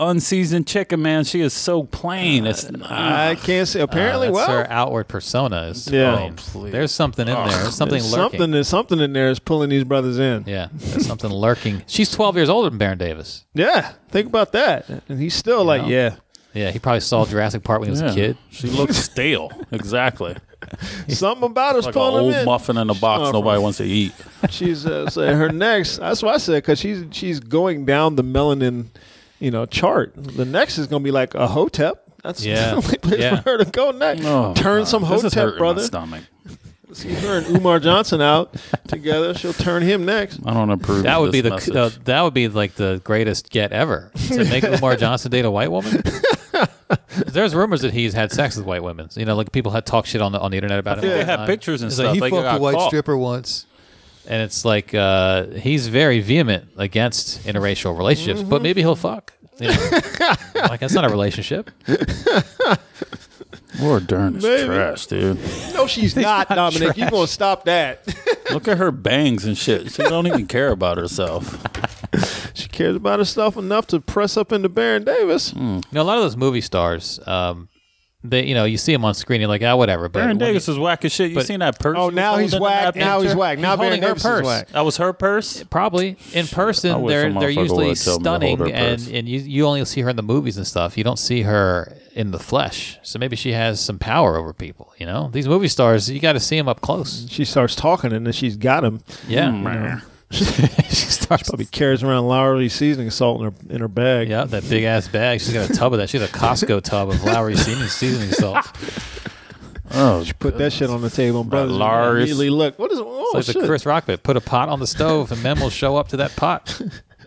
unseasoned chicken, man. She is so plain. It's I can't say. Apparently, Uh, that's well, her outward persona is. Yeah. plain. Oh, please. There's something in there. There's something there's lurking. something. There's something in there is pulling these brothers in. Yeah, there's something lurking. She's 12 years older than Baron Davis. Yeah, think about that. And he's still like, know? yeah. Yeah, he probably saw Jurassic Park when he was Yeah. a kid. She looks stale. Exactly. Something about us Like an pulling old him in. muffin in a box Oh, nobody from- wants to eat. She's uh, so her next. That's what I said because she's she's going down the melanin, you know, chart. The next is going to be like a hotep. That's Yeah. the only place Yeah. for her to go next. Oh, turn God. some This hotep, hurting my brother. stomach. See her and Umar Johnson out together. She'll turn him next. I don't approve. That of would be the uh, that would be like the greatest get ever to make Umar Johnson date a white woman. There's rumors that he's had sex with white women. You know, like people had talk shit on the on the internet about him. think all they had time. pictures and It's stuff. Like, he They fucked a white caught. stripper once, and it's like uh, he's very vehement against interracial relationships. But maybe he'll fuck. You know? like that's not a relationship. Laura Dern is Maybe. trash, dude. No, she's not, Dominic. You're going to stop that? Look at her bangs and shit. She don't even care about herself. She cares about herself enough to press up into Baron Davis. You know, a lot of those movie stars, um, they you know you see him on screen, you're like, ah, whatever. But Baron Davis you- is whack as shit. You but- seen that purse? Oh, now he's holding whack. that Now he's picture? whack. Now He's Baron holding her Davis is purse. whack. That was her purse. Probably in person, they're they're usually would tell me to hold stunning, and and you you only see her in the movies and stuff. You don't see her in the flesh, so maybe she has some power over people. You know, these movie stars, you got to see them up close. She starts talking and then she's got him. Yeah, she. Probably carries around Lawry seasoning salt in her in her bag. Yeah, that big ass bag. She's got a tub of that. She had a Costco tub of Lawry seasoning, seasoning salt. Oh, she Put that shit on the table and brothers Lars. immediately look. What is oh It's like shit. the Chris Rock bit. Put a pot on the stove, and men will show up to that pot.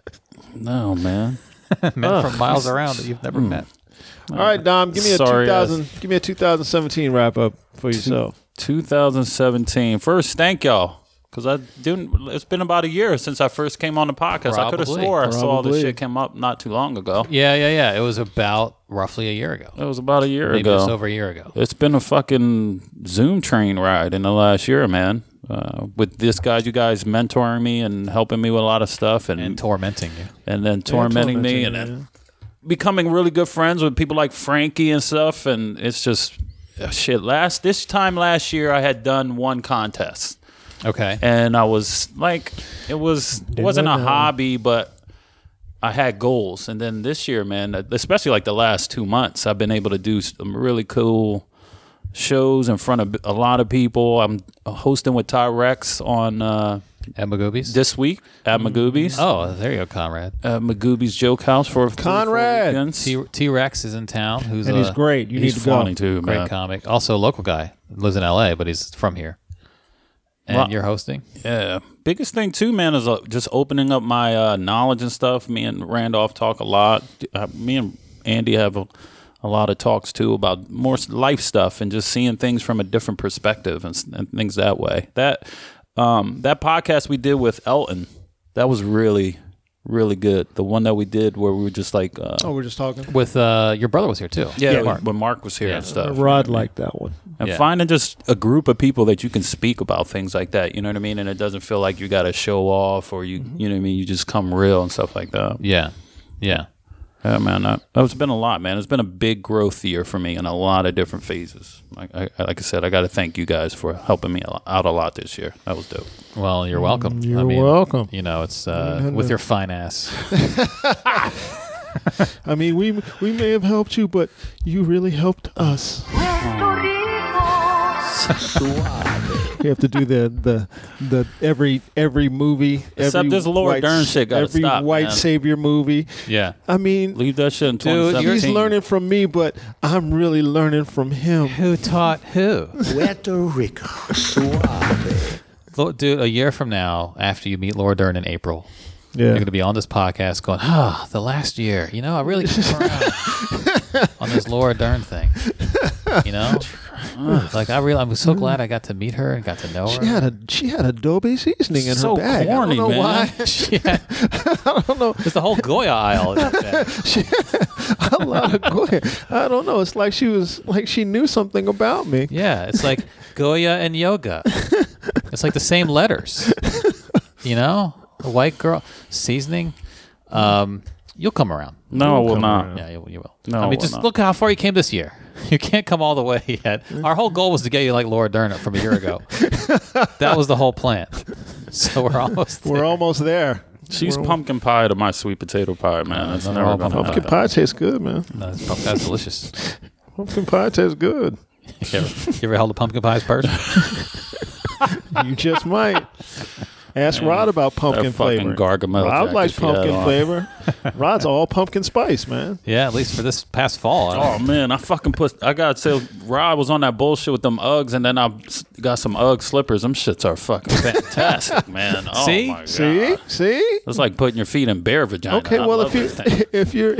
no, man. men from miles around that you've never hmm. met. All right, Dom, give me a Sorry, uh, 2000 give me a 2017 wrap up for yourself. 2017. First, thank y'all. Because I didn't. It's been about a year since I first came on the podcast. I could have Probably. swore I saw this shit come up not too long ago. Yeah, yeah, yeah. It was about roughly a year ago. It was about a year Maybe ago. just over a year ago. It's been a fucking Zoom train ride in the last year, man. Uh, with this guy, you guys mentoring me and helping me with a lot of stuff, and And and, tormenting you. And then tormenting me, and then becoming really good friends with people like Frankie and stuff. And it's just uh, shit. Last this time last year, I had done one contest, Okay. and I was like, it was it wasn't a hobby, but I had goals. And then this year, man, especially like the last two months, I've been able to do some really cool shows in front of a lot of people. I'm hosting with Tyrex on uh, At Magooby's? this week at Magooby's. oh, there you go, Conrad. At Magooby's Joke House for three, four Conrad! T T Rex is in town. Who's And a he's great. You He's need to go. too, great man. comic. Also a local guy. Lives in L.A., but he's from here. And Well- you're hosting? Yeah. Biggest thing too, man, is uh, just opening up my uh, knowledge and stuff. Me and Randolph talk a lot. Uh, me and Andy have a, a lot of talks too about more life stuff and just seeing things from a different perspective and, and things that way. That um, that podcast we did with Elton, that was really really good. The one that we did where we were just like, uh, Oh, we're just talking. With uh, your brother was here too. yeah, when Mark. when Mark was here and stuff. Rod liked that one. and Yeah. finding just a group of people that you can speak about things like that. You know what I mean? And it doesn't feel like you got to show off or you, you know what I mean? You just come real and stuff like that. Yeah. Yeah. Yeah, man, that, that's been a lot, man. It's been a big growth year for me in a lot of different phases. Like I, like I said, I got to thank you guys for helping me out a lot this year. That was dope. Well, you're welcome. You're I mean, welcome. You know, it's uh, with your fine ass. I mean, we we may have helped you, but you really helped us. you have to do the the the every every movie. Except this Laura white- Dern shit gotta Every stop, white man. savior movie. Yeah. I mean, Leave that shit in Dude, he's learning from me, but I'm really learning from him. Who taught who? Puerto Rico. Suave. Lo- Dude, a year from now, after you meet Laura Dern in April, Yeah. you're going to be on this podcast going, ah, the last year. You know, I really came around on this Laura Dern thing. You know? like, I really, I'm so glad I got to meet her and got to know her. She had a she had Adobo seasoning in So her bag. corny, I don't know man. why. She had, I don't know. It's the whole Goya aisle. in that bag. A lot of Goya. I don't know. It's like she was like she knew something about me. Yeah, it's like Goya and yoga. It's like the same letters. You know, a white girl seasoning. Um, you'll come around. no, I will not. Yeah, you, you will. No, I I mean, will just not. look how far you came this year. You can't come all the way yet. Our whole goal was to get you like Laura Dern from a year ago. that was the whole plan. So we're almost. There. We're almost there. She's pumpkin pie to my sweet potato pie, man. It's no, never no, gonna pumpkin Pumpkin happen. pie tastes good, man. No, that's, prob- that's delicious. Pumpkin pie tastes good. You ever, you ever held a pumpkin pie's person? You just might. Ask Rod about pumpkin That flavor. Gargamel Rod jacket likes pumpkin flavor. Rod's all pumpkin spice, man. Yeah, at least for this past fall. Oh man, I fucking put. I gotta say, Rob was on that bullshit with them Uggs, and then I got some Ugg slippers. Them shits are fucking fantastic, man. Oh See? my God. See, see. It's like putting your feet in bear vagina. Okay, I well if you if you're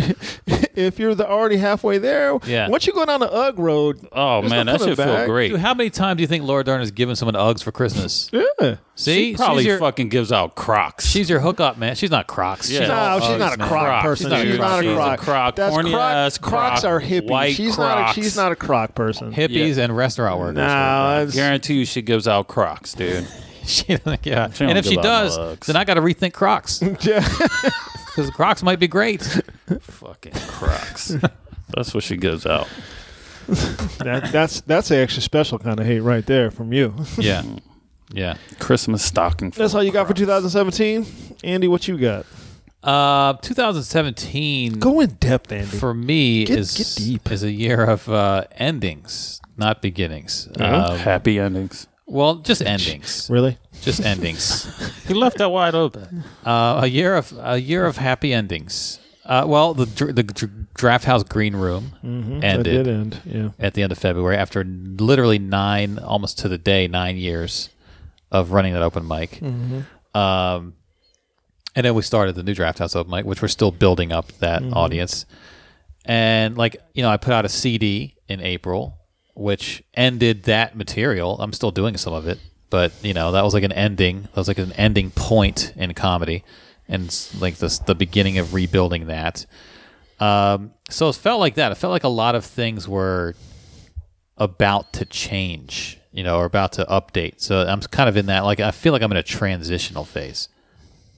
if you're the already halfway there, Yeah. Once you go down the Ugg road, oh man, no that coming should feel great. Dude, how many times do you think Laura Dern has given someone Uggs for Christmas? yeah. See, She probably she's your, fucking gives out Crocs. she's your hookup, man. She's not Crocs. Yeah. She's No, all she's Uggs, not a croc Croc. person. She's not a she's croc. not a She's a croc. croc. That's Corny croc. ass Crocs are hippies. White she's not. A, Crocs. she's not a croc person. Hippies and restaurant workers. No, I guarantee you, she gives out Crocs, dude. she doesn't, yeah. She and if she does, then I got to rethink Crocs Yeah. Because Crocs might be great. Fucking Crocs. That's what she gives out. that, that's that's the extra special kind of hate right there from you. Yeah, yeah. Christmas stocking. That's full all you of got for Crocs. 2017, Andy. What you got? Uh, 2017 Go in depth, Andy. for me Get- is get deep. is a year of uh, endings, not beginnings. Um, Happy endings. Well, just endings, really? just endings. He left that wide open. Uh, a year of a year of happy endings. Uh, well, the dr- the draft house green room That ended did end. Yeah. at the end of February after literally nine, almost to the day, nine years of running that open mic. Um, and then we started the new Draft House open mic, which we're still building up that audience. And like you know, I put out a CD in April, which ended that material. I'm still doing some of it, but you know, that was like an ending. That was like an ending point in comedy, and like this the beginning of rebuilding that. Um, so it felt like that. It felt like a lot of things were about to change, you know, or about to update. So I'm kind of in that, like, I feel like I'm in a transitional phase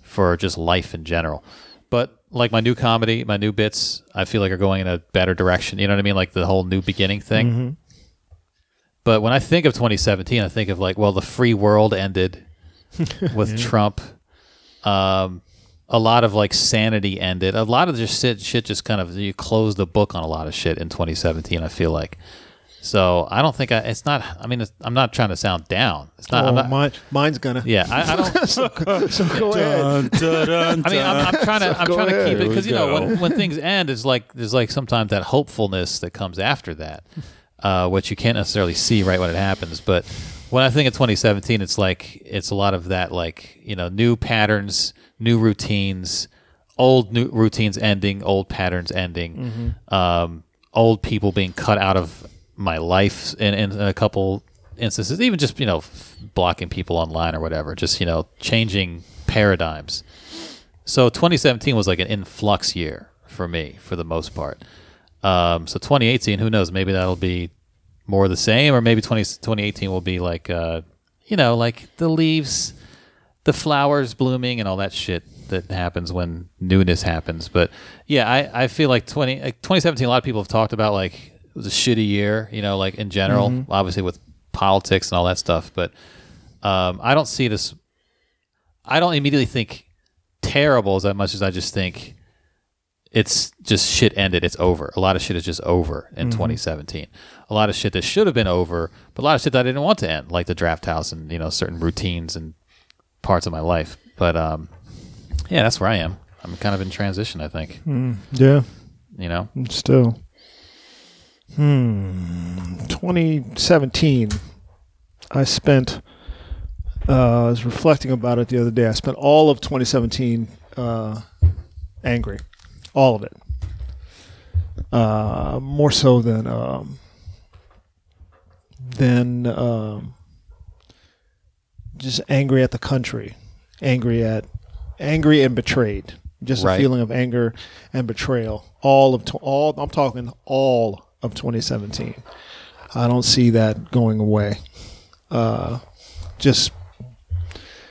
for just life in general. But like my new comedy, my new bits, I feel like are going in a better direction. You know what I mean? Like the whole new beginning thing. But when I think of 2017, I think of like, well, the free world ended with Trump. Um, a lot of like sanity ended. A lot of just shit, shit just kind of you close the book on a lot of shit in 2017. I feel like. So I don't think I. It's not. I mean, it's, I'm not trying to sound down. It's not. Oh, I'm not mine, mine's gonna. yeah, I, I don't. So go ahead. I mean, I'm, I'm trying to. I'm go trying to keep it because you know when, when things end, it's like there's like sometimes that hopefulness that comes after that, uh, which you can't necessarily see right when it happens. But when I think of 2017, it's like it's a lot of that, like you know, new patterns, new routines, old new routines ending, old patterns ending, um, old people being cut out of my life in, in a couple instances, even just you know f- blocking people online or whatever, just you know changing paradigms. So 2017 was like an influx year for me for the most part. Um, so 2018, who knows? Maybe that'll be more the same, or maybe 20, 2018 will be like, uh, you know, like the leaves, the flowers blooming, and all that shit that happens when newness happens. But yeah, I, I feel like 20, like 2017, a lot of people have talked about like it was a shitty year, you know, like in general, obviously with politics and all that stuff. But um, I don't see this. I don't immediately think terrible as much as I just think it's just shit ended. It's over. A lot of shit is just over in 2017. A lot of shit that should have been over, but a lot of shit that I didn't want to end, like the draft house and you know certain routines and parts of my life. But um, yeah, that's where I am. I'm kind of in transition. I think Yeah. you know. Still. Hmm. 2017. I spent. Uh, I was reflecting about it the other day. I spent all of 2017 uh, angry, all of it. Uh, more so than um, than um, just angry at the country, angry at angry and betrayed. Just Right. a feeling of anger and betrayal. All of all. I'm talking all of 2017. I don't see that going away. Uh, just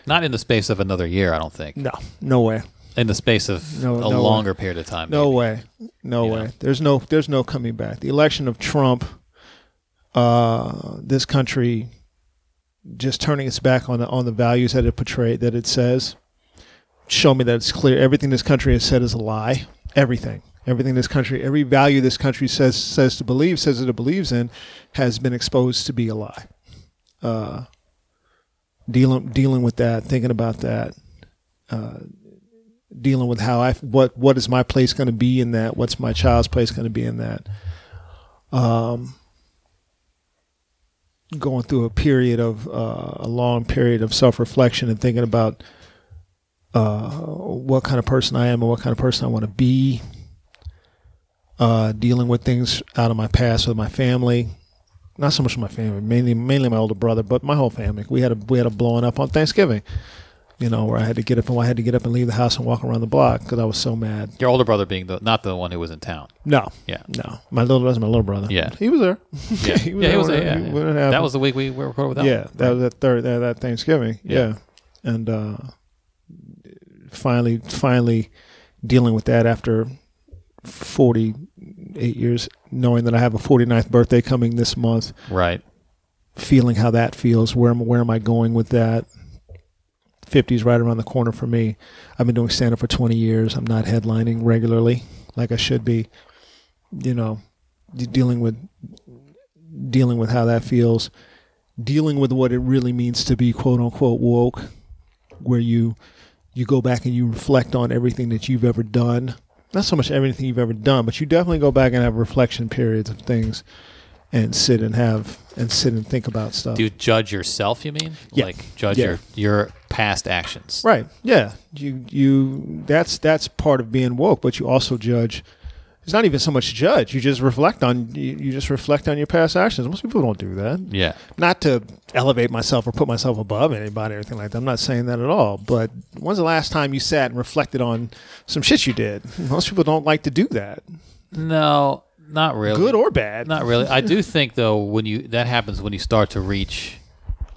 Not in the space of another year, I don't think. no, no way. In the space of No- a no way. longer period of time. No maybe. way. No You way. know? There's no there's no coming back. The election of Trump uh this country just turning its back on the on the values that it portrayed that it says show me that it's clear everything this country has said is a lie. Everything. Everything this country every value this country says says to believe says that it believes in has been exposed to be a lie. Uh dealing dealing with that, thinking about that dealing with how I what what is my place going to be in that? What's my child's place going to be in that? Um, going through a period of uh, a long period of self reflection and thinking about uh, what kind of person I am and what kind of person I want to be. Uh, dealing with things out of my past with my family, not so much with my family, mainly mainly my older brother, but my whole family. We had a we had a blowing up on Thanksgiving You know, where I had to get up and I had to get up and leave the house and walk around the block because I was so mad. Your older brother being the not the one who was in town. No, Yeah. no, my little that's my little brother. Yeah. he was there. Yeah, he was yeah, there he was there. Yeah, when yeah. That was the week we were recorded with that. yeah, one. that was that third that, that Thanksgiving. Yeah. Yeah, and uh, finally, finally dealing with that after forty eight years, knowing that I have a 49th birthday coming this month, right. feeling how that feels. Where am where am I going with that? 50 is right around the corner for me. I've been doing stand up for 20 years. I'm not headlining regularly like I should be. You know, dealing with dealing with how that feels, dealing with what it really means to be quote unquote woke, where you you go back and you reflect on everything that you've ever done. Not so much everything you've ever done, but you definitely go back and have reflection periods of things and sit and have and sit and think about stuff. Do you judge yourself? You mean? Yeah. Like judge Yeah. your your past actions. Right. Yeah. You you that's that's part of being woke, but you also judge it's not even so much judge. You just reflect on you, you just reflect on your past actions. Most people don't do that. Yeah. Not to elevate myself or put myself above anybody or anything like that. I'm not saying that at all. But when's the last time you sat and reflected on some shit you did? Most people don't like to do that. No, not really. Good or bad. Not really. I do think though when you that happens when you start to reach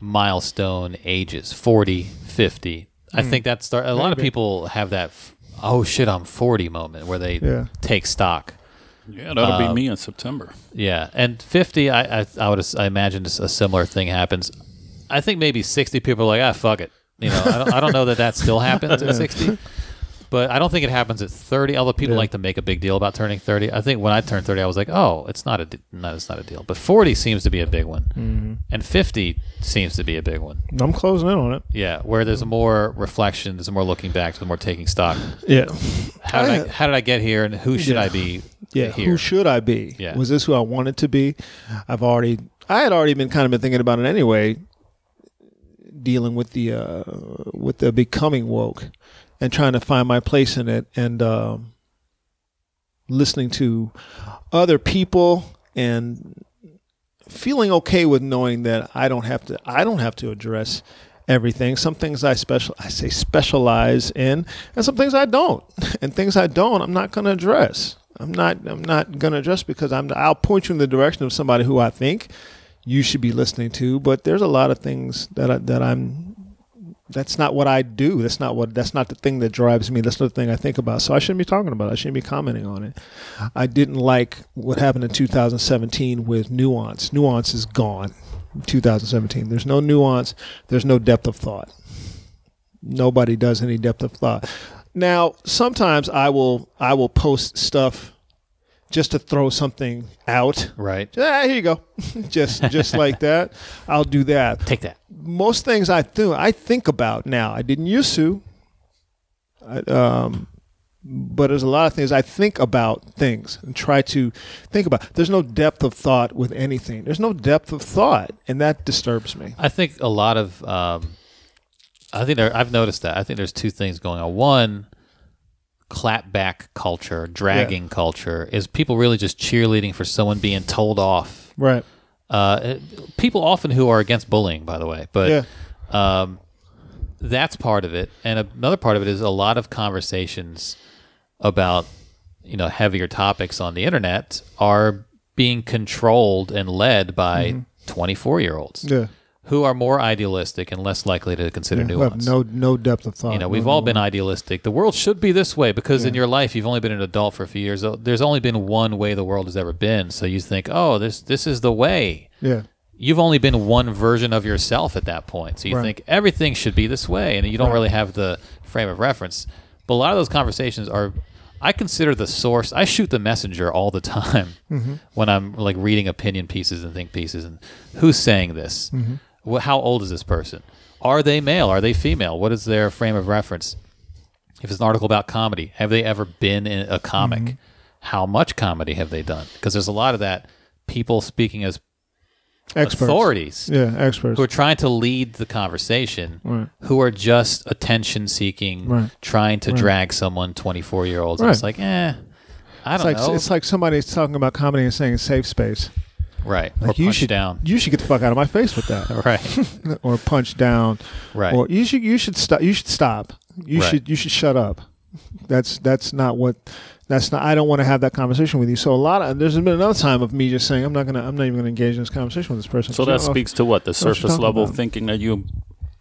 milestone ages 40 50 i think that start a lot of people have that f- oh shit i'm 40 moment where they Yeah. take stock Yeah, that'll be me in September. yeah and 50 i i, I would I imagine a similar thing happens i think maybe 60 people are like ah fuck it you know i don't, I don't know that that still happens at 60 but I don't think it happens at 30. Although people Yeah. like to make a big deal about turning 30. I think when I turned 30, I was like, oh, it's not a, d- no, it's not a deal. But 40 seems to be a big one, Mm-hmm. and 50 seems to be a big one. I'm closing in on it. Yeah, where there's more reflection, there's more looking back, there's more taking stock. Yeah. How did I, I- how did I get here, and who should Yeah. I be? yeah here? who should i be Yeah. was this who i wanted to be i've already i had already been kind of been thinking about it anyway dealing with the uh with the becoming woke and trying to find my place in it and um listening to other people and feeling okay with knowing that i don't have to i don't have to address everything. Some things i special i say specialize in and some things i don't. And things i don't i'm not going to address. I'm not i'm not going to address because i'm i'll point you in the direction of somebody who i think you should be listening to but there's a lot of things that I, that i'm that's not what I do. That's not what. That's not the thing that drives me. That's not the thing I think about. So I shouldn't be talking about. it. I shouldn't be commenting on it. I didn't like what happened in 2017 with nuance. Nuance is gone. 2017. There's no nuance. There's no depth of thought. Nobody does any depth of thought. Now, sometimes I will I will post stuff just to throw something out. Right. Ah, here you go. just just like that. I'll do that Take that. most things I do, I think about now. I didn't used to. I, um, but there's a lot of things I think about things and try to think about. There's no depth of thought with anything. There's no depth of thought, and that disturbs me. I think a lot of, um, I think there, I've noticed that. I think there's two things going on. One, clapback culture, dragging culture, is people really just cheerleading for someone being told off. Right. Uh, people often who are against bullying, by the way, but Yeah. um, that's part of it. And another part of it is a lot of conversations about you know heavier topics on the internet are being controlled and led by 24 year olds Mm-hmm. Yeah. Who are more idealistic and less likely to consider have nuance. no no depth of thought. you know, we've No all been idealistic. The world should be this way because in your life you've only been an adult for a few years. There's only been one way the world has ever been. So you think, oh, this this is the way. Yeah. You've only been one version of yourself at that point. So you Right. think everything should be this way, and you don't Right. really have the frame of reference. But a lot of those conversations are. I consider the source. I shoot the messenger all the time Mm-hmm. when I'm like reading opinion pieces and think pieces. And who's saying this? Mm-hmm. Wh- How old is this person? Are they male? Are they female? What is their frame of reference? If it's an article about comedy, have they ever been in a comic? Mm-hmm. How much comedy have they done? Because there's a lot of that people speaking as Experts. authorities Yeah, experts. who are trying to lead the conversation, Right. who are just attention seeking, Right. trying to Right. drag someone 24 year olds. It's like, eh, I don't like know. it's like somebody's talking about comedy and saying safe space. Right. or Like you punch should down. You should get the fuck out of my face with that. Right. or punch down. Right. Or you should you should stop. You should stop. You Right. should you should shut up. That's that's not what. That's not. I don't want to have that conversation with you. So a lot of there's been another time of me just saying I'm not gonna I'm not even gonna engage in this conversation with this person. So that don't if- speaks to what the surface level about. thinking that you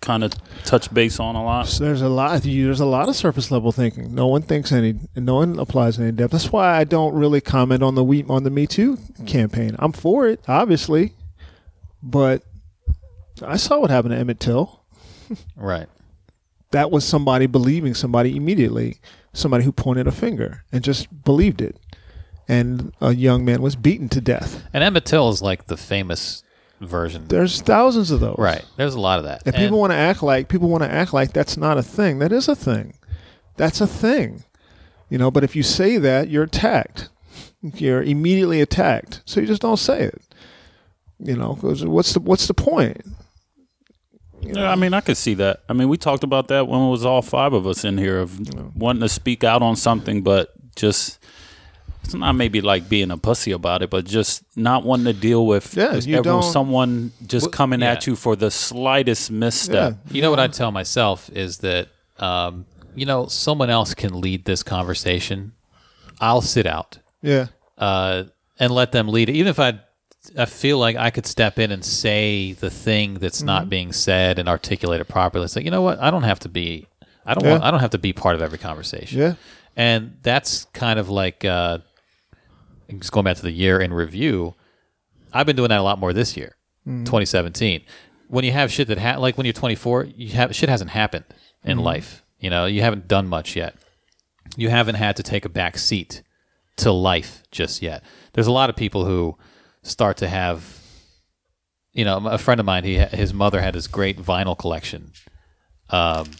kind of touch base on a lot. So there's a lot. There's a lot of surface level thinking. No one thinks any. No one applies any depth. That's why I don't really comment on the we on the Me Too campaign. I'm for it, obviously, but I saw what happened to Emmett Till. Right. That was somebody believing somebody immediately. Somebody who pointed a finger and just believed it, and a young man was beaten to death. And Emmett Till is like the famous version. There's thousands of those. Right. There's a lot of that. And, people want to act like people want to act like that's not a thing. That is a thing. That's a thing. You know, but if you say that, you're attacked. You're immediately attacked. So you just don't say it. You know, 'cause what's the what's the point? Yeah, I mean, I could see that. I mean, we talked about that when it was all five of us in here of wanting to speak out on something, but just it's not maybe like being a pussy about it, but just not wanting to deal with Yeah, you everyone- someone just Well, coming at you for the slightest misstep. You know what I'd tell myself is that, um, you know, someone else can lead this conversation. I'll sit out Yeah. uh, and let them lead it. Even if I, I feel like I could step in and say the thing that's Mm-hmm. not being said and articulate it properly. It's like, you know what? I don't have to be. I don't Yeah. want. I don't have to be part of every conversation. Yeah. And that's kind of like uh, just going back to the year in review. I've been doing that a lot more this year, mm-hmm. 2017. When you have shit that ha- like when you're 24, you have shit hasn't happened in mm-hmm. life. You know, you haven't done much yet. You haven't had to take a back seat to life just yet. There's a lot of people who start to have. You know, a friend of mine, he his mother had this great vinyl collection um,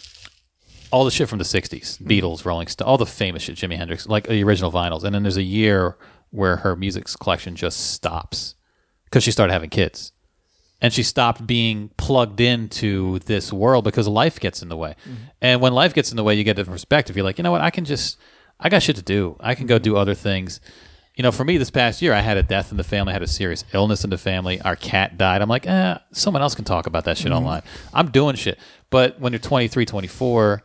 all the shit from the '60s, mm-hmm. Beatles, Rolling Stone, all the famous shit, Jimi Hendrix, like the original vinyls. And then there's a year where her music collection just stops because she started having kids, and she stopped being plugged into this world because life gets in the way. Mm-hmm. And when life gets in the way, you get a different perspective. You're like, you know what? I can just, I got shit to do. I can go do other things. You know, for me, this past year, I had a death in the family, I had a serious illness in the family. Our cat died. I'm like, eh, someone else can talk about that shit mm-hmm. online. I'm doing shit. But when you're 23, 24,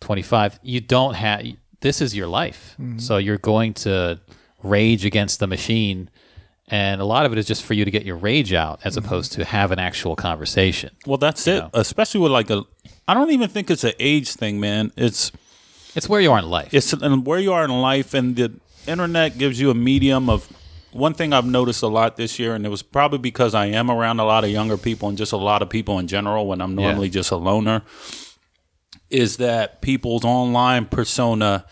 25, you don't have, this is your life. Mm-hmm. So you're going to rage against the machine. And a lot of it is just for you to get your rage out as mm-hmm. opposed to have an actual conversation. Well, that's it. know. Especially with like a, I don't even think it's an age thing, man. It's It's where you are in life. it's and where you are in life, and the internet gives you a medium of. One thing I've noticed a lot this year, and it was probably because I am around a lot of younger people and just a lot of people in general when I'm Yeah. normally just a loner, is that people's online persona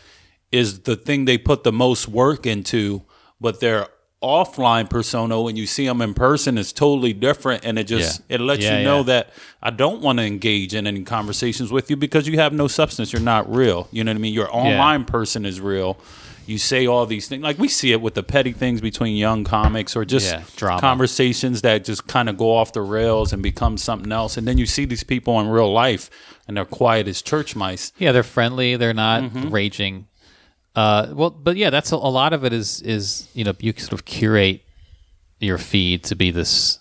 is the thing they put the most work into, but their offline persona when you see them in person is totally different and it just Yeah. it lets Yeah, you know yeah. that I don't want to engage in any conversations with you because you have no substance you're not real you know what I mean your online person is real you say all these things like we see it with the petty things between young comics or just Yeah, conversations that just kind of go off the rails and become something else and then you see these people in real life and they're quiet as church mice Yeah, they're friendly. They're not Mm-hmm. raging. Uh, well, but yeah, that's a, a lot of it. Is is you know you sort of curate your feed to be this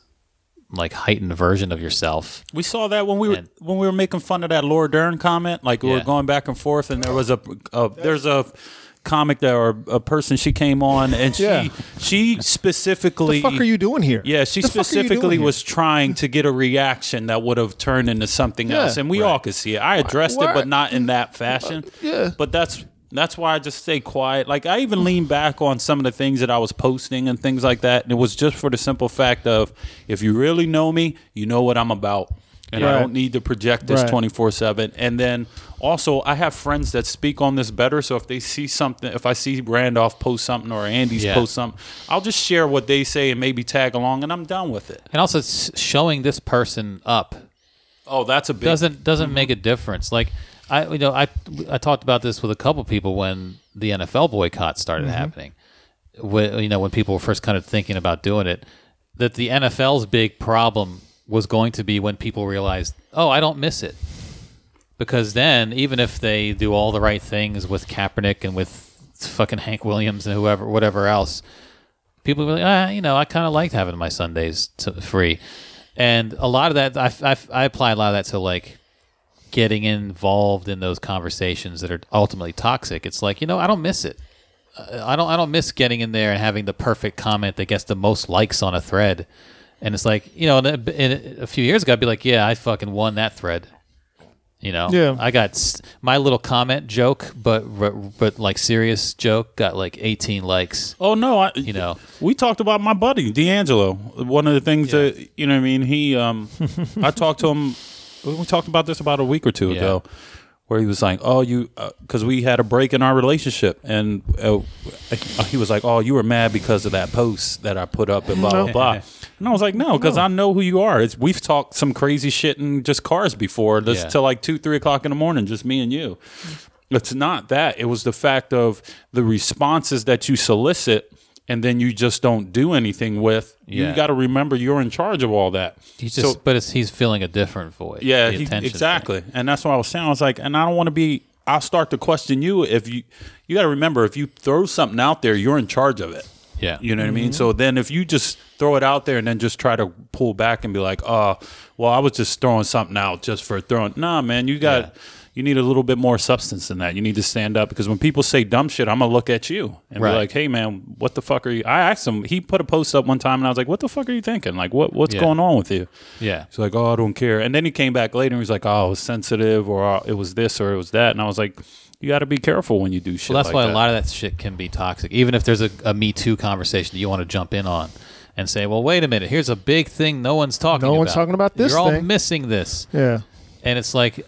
like heightened version of yourself. We saw that when we were And- when we were making fun of that Laura Dern comment. Like we were going back and forth, and there was a, a there's a comic that or a person she came on, and she Yeah. she specifically What The fuck are you doing here? Yeah, she The fuck are you specifically doing here? was trying to get a reaction that would have turned into something Yeah. else, and we all could see it. I addressed Why- it, but not in that fashion. yeah. but that's that's why I just stay quiet. Like I even lean back on some of the things that I was posting and things like that, and it was just for the simple fact of if you really know me, you know what I'm about. And I don't need to project this 24 7. And then also, I have friends that speak on this better. So if they see something, if I see Randolph post something or Andy's Yeah. post something, I'll just share what they say and maybe tag along, and I'm done with it. And also showing this person up Oh, that's a big doesn't doesn't make a difference. Like I you know I I talked about this with a couple people when the NFL boycott started happening. When, you know when people were first kind of thinking about doing it, that the NFL's big problem was going to be when people realized, oh, I don't miss it, because then even if they do all the right things with Kaepernick and with fucking Hank Williams and whoever whatever else, people were like, ah, you know, I kind of liked having my Sundays to, free, and a lot of that I, I I apply a lot of that to like getting involved in those conversations that are ultimately toxic. It's like you know I don't miss it. Uh, I don't I don't miss getting in there and having the perfect comment that gets the most likes on a thread. And it's like you know, in a, in a few years ago, I'd be like, yeah, I fucking won that thread. You know, Yeah. I got s- my little comment joke, but but like serious joke got like 18 likes. Oh no, I, You know, we talked about my buddy D'Angelo. One of the things that you know, what I mean, he, um, I talked to him. We talked about this about a week or two Yeah. ago, where he was like, "Oh, you," because we had a break in our relationship, and uh, he was like, "Oh, you were mad because of that post that I put up and blah blah blah." And I was like, "No, because I know who you are. It's we've talked some crazy shit in just cars before, just Yeah. till like two, three o'clock in the morning, just me and you." It's not that. It was the fact of the responses that you solicit and then you just don't do anything with. Yeah. You got to remember you're in charge of all that. he's just So- but it's he's filling a different void. yeah, he- attention exactly. And that's what I was saying. I was like, and I don't want to be. I'll start to question you if you. You got to remember if you throw something out there, you're in charge of it. Yeah, You know what I mean? Mm-hmm. So then if you just throw it out there and then just try to pull back and be like, oh, well, I was just throwing something out just for throwing. Nah, man, you got. Yeah. You need a little bit more substance than that. You need to stand up because when people say dumb shit, I'm gonna look at you and Right. be like, "Hey, man, what the fuck are you?" I asked him. He put a post up one time, and I was like, "What the fuck are you thinking? Like, what what's Yeah. going on with you?" yeah. He's like, "Oh, I don't care." And then he came back later and he was like, "Oh, I was sensitive, or oh, it was this, or it was that." And I was like, "You got to be careful when you do shit." Well, that's like why that. a lot of that shit can be toxic. Even if there's a, a Me Too conversation that you want to jump in on and say, well, wait a minute, here's a big thing no one's talking No about. one's talking about this You're all thing." missing this. Yeah. And it's like,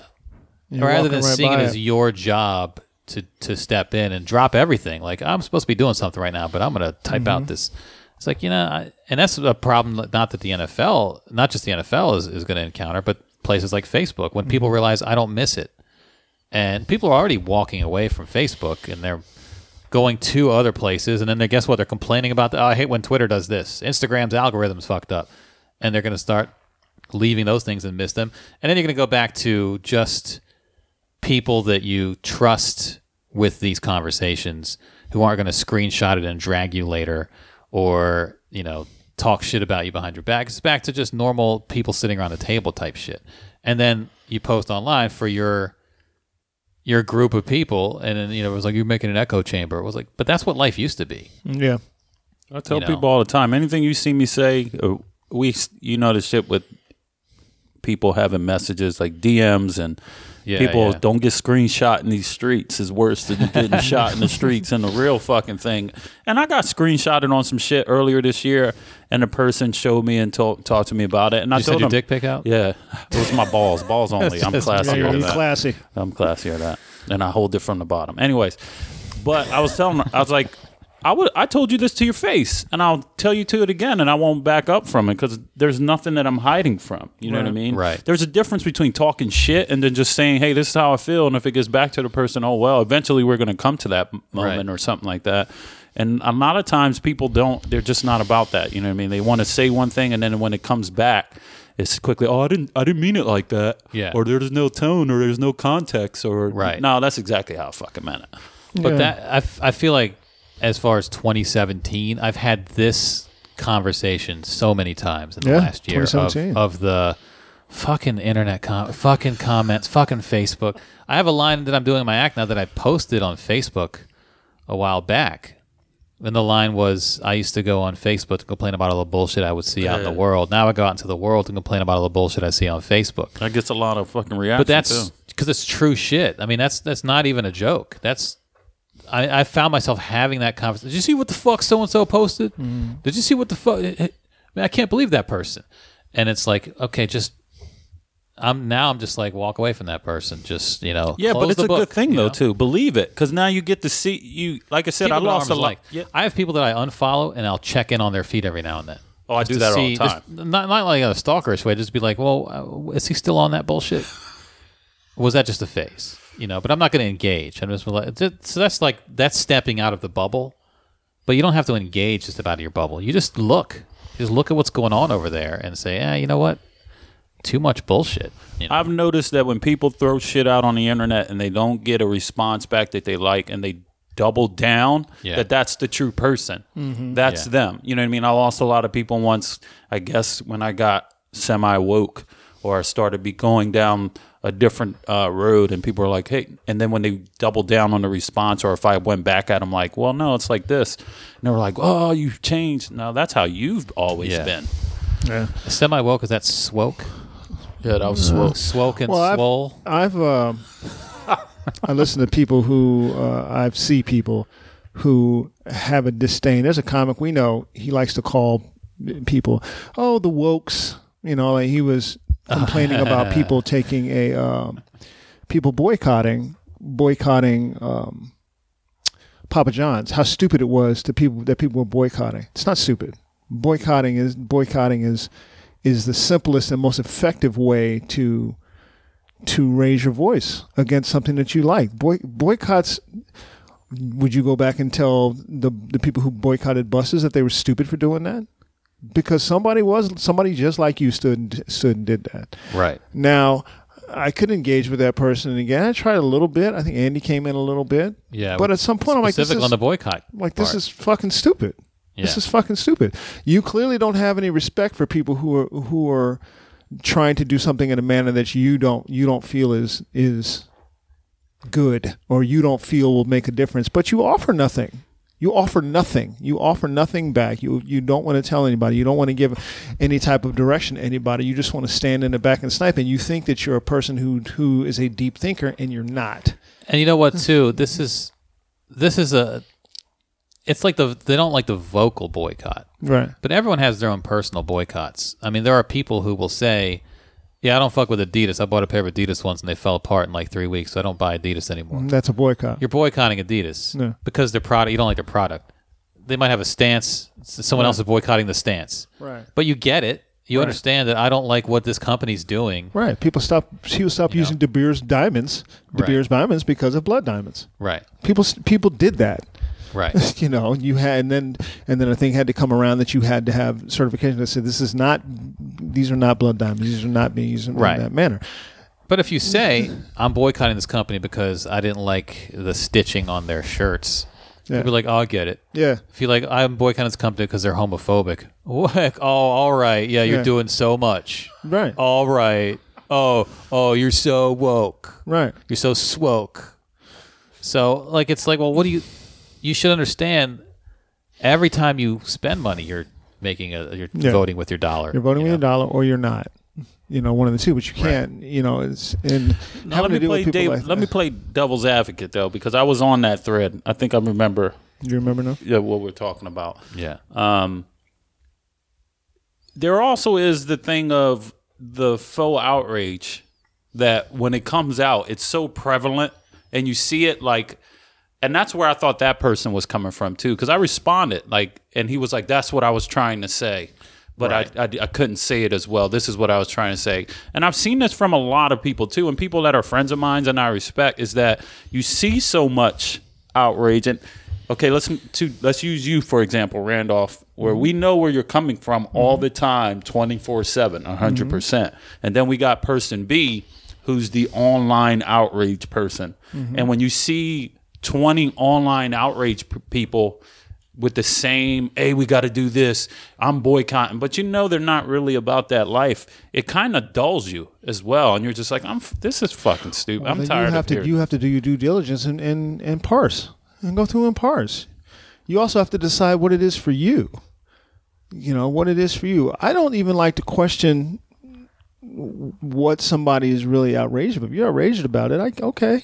You're rather than right seeing it by as your job to, to step in and drop everything, like, I'm supposed to be doing something right now, but I'm going to type Mm-hmm. out this. It's like, you know, I, and that's a problem, not that the NFL, not just the NFL is, is going to encounter, but places like Facebook, when Mm-hmm. people realize I don't miss it. And people are already walking away from Facebook and they're going to other places. And then they guess what? They're complaining about, the, oh, I hate when Twitter does this. Instagram's algorithm's fucked up. And they're going to start leaving those things and miss them. And then you're going to go back to just people that you trust with these conversations who aren't going to screenshot it and drag you later or, you know, talk shit about you behind your back. It's back to just normal people sitting around a table type shit. And then you post online for your your group of people and then you know it was like you're making an echo chamber. It was like but that's what life used to be. Yeah. I tell you know. people all the time. Anything you see me say, uh, we you know the shit with people having messages like DMs and Yeah, people yeah. don't get screenshot in these streets is worse than getting shot in the streets and the real fucking thing. And I got screenshotted on some shit earlier this year, and a person showed me and talked to me about it. And I You told them, dick pic out? Yeah, it was my balls, balls only. I'm classy Yeah, you're classy. I'm classy at that, and I hold it from the bottom. Anyways, but I was telling her, I was like, I would, I told you this to your face, and I'll tell you to it again, and I won't back up from it because there's nothing that I'm hiding from. You know what I mean? Right. There's a difference between talking shit and then just saying, "Hey, this is how I feel," and if it gets back to the person, oh well, eventually we're going to come to that moment Right. or something like that. And a lot of times people don't, they're just not about that. You know what I mean? They want to say one thing, and then when it comes back, it's quickly, oh, I didn't, I didn't mean it like that. Yeah. Or there's no tone, or there's no context, or Right. No, that's exactly how I fucking meant it. But Yeah. that I, f- I feel like as far as 2017, I've had this conversation so many times in the Yeah, last year of, of the fucking internet com- fucking comments, fucking Facebook. I have a line that I'm doing in my act now that I posted on Facebook a while back. And the line was, I used to go on Facebook to complain about all the bullshit I would see out in the world. Now I go out into the world and complain about all the bullshit I see on Facebook. That gets a lot of fucking reaction. But that's too. because it's true shit. I mean, that's that's not even a joke. That's I, I found myself having that conversation. Did you see what the fuck so and so posted? Mm-hmm. Did you see what the fuck? Eh, eh, I mean, I can't believe that person. And it's like, okay, just I'm now. I'm just like walk away from that person. Just you know, Yeah, but it's a book, good thing though know? too. Believe it, because now you get to see you. Like I said, I lost a lot. length. Yeah. I have people that I unfollow and I'll check in on their feed every now and then. Oh, I do that all the see- time. just- not not like a stalkerish way. Just be like, well, uh, is he still on that bullshit? Was that just a phase? You know, but I'm not going to engage. I'm just like, so that's like that's stepping out of the bubble. But you don't have to engage just about your bubble. You just look, just look at what's going on over there and say, ah, you know what? Too much bullshit. You know? I've noticed that when people throw shit out on the internet and they don't get a response back that they like, and they double down, Yeah. that that's the true person. That's Yeah. them. You know what I mean? I lost a lot of people once. I guess when I got semi woke or I started be going down a different uh, road, and people are like, "Hey," and then when they doubled down on the response, or if I went back at them like, "Well, no, it's like this," and they were like, "Oh, you've changed." No, that's how you've always Yeah. been. Yeah semi woke is that swoke? Yeah, that was swoke. Swoke and Well, I've- swole. I've um I listen to people who uh, I've see people who have a disdain. There's a comic we know. He likes to call people, oh, the wokes. You know, like he was complaining about people taking a um, people boycotting boycotting um, Papa John's. How stupid it was to people that people were boycotting. It's not stupid. Boycotting is boycotting is is the simplest and most effective way to to raise your voice against something that you like. Boy, boycotts. Would you go back and tell the the people who boycotted buses that they were stupid for doing that? Because somebody was somebody just like you stood and, stood and did that. Right. Now, I could engage with that person and again. I tried a little bit. I think Andy came in a little bit. Yeah. But at some point, I'm like, this specific is on the boycott. like this is fucking stupid. This is fucking stupid. You clearly don't have any respect for people who are who are trying to do something in a manner that you don't you don't feel is is good or you don't feel will make a difference. But you offer nothing. You offer nothing. You offer nothing back. You you don't want to tell anybody. You don't want to give any type of direction to anybody. You just want to stand in the back and snipe. And you think that you're a person who who is a deep thinker, and you're not. And you know what too? This is this is a it's like the they don't like the vocal boycott. Right. But everyone has their own personal boycotts. I mean, there are people who will say, "Yeah, I don't fuck with Adidas. I bought a pair of Adidas once and they fell apart in like 3 weeks, so I don't buy Adidas anymore." Mm, that's a boycott. You're boycotting Adidas Yeah. because their product you don't like their product. They might have a stance, s- someone else is boycotting the stance. Right. But you get it. You understand that I don't like what this company's doing. Right. People stop. People stop You know? using De Beers diamonds, De Right. Beers diamonds because of blood diamonds. Right. People people did that. Right. You know, you had and then and then a thing had to come around that you had to have certification that said this is not these are not blood diamonds. These are not being used in Right. that manner. But if you say I'm boycotting this company because I didn't like the stitching on their shirts, Yeah. be like, "Oh, I get it." Yeah. If you like, I'm boycotting this company because they're homophobic. What? Oh, all right. Yeah, you're Yeah. doing so much. Right. All right. Oh, oh, you're so woke. Right. You're so swoke. So, like, it's like, well, what do you? You should understand. Every time you spend money, you're making a. You're Yeah. voting with your dollar. You're voting you with know? your dollar or you're not. You know, one of the two. But you can't. You know, it's and Now, having let me play people Dave, like let me play devil's advocate though, because I was on that thread. I think I remember Do You remember now? yeah, what we're talking about. Yeah. Um, there also is the thing of the faux outrage that when it comes out, it's so prevalent, and you see it like, and that's where I thought that person was coming from too, because I responded like, and he was like, "That's what I was trying to say." But I, I, I couldn't say it as well. This is what I was trying to say. And I've seen this from a lot of people too, and people that are friends of mine and I respect is that you see so much outrage and okay let's to let's use you for example randolph where mm-hmm. we know where you're coming from mm-hmm. all the time 24-7 100% mm-hmm. percent. And then we got person b who's the online outrage person. And when you see 20 online outrage p- people with the same hey we got to do this i'm boycotting but you know they're not really about that life it kind of dulls you as well and you're just like i'm this is fucking stupid i'm tired you have of to hearing- you have to do your due diligence and, and, and parse and go through and parse. You also have to decide what it is for you. You know what it is for you. I don't even like to question what somebody is really outraged about. If you're outraged about it, I okay.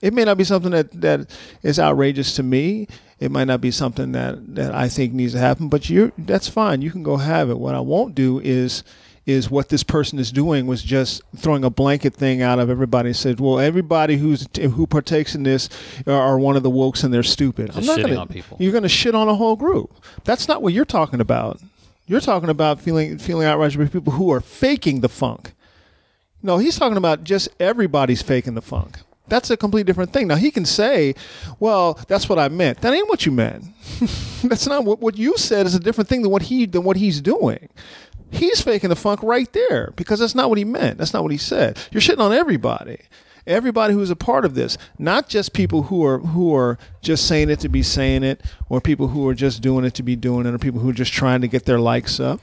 It may not be something that, that is outrageous to me. It might not be something that, that I think needs to happen, but you that's fine. You can go have it. What I won't do is is what this person is doing was just throwing a blanket thing out of everybody and said, well, everybody who's who partakes in this are, are one of the wokes and they're stupid. Just shitting gonna, on people. You're going to shit on a whole group. That's not what you're talking about. You're talking about feeling feeling outraged by people who are faking the funk. No, he's talking about just everybody's faking the funk. That's a completely different thing. Now he can say, "Well, that's what I meant." That ain't what you meant. that's not what what you said is a different thing than what he than what he's doing. He's faking the funk right there because that's not what he meant. That's not what he said. You're shitting on everybody. Everybody who's a part of this, not just people who are who are just saying it to be saying it, or people who are just doing it to be doing it, or people who are just trying to get their likes up.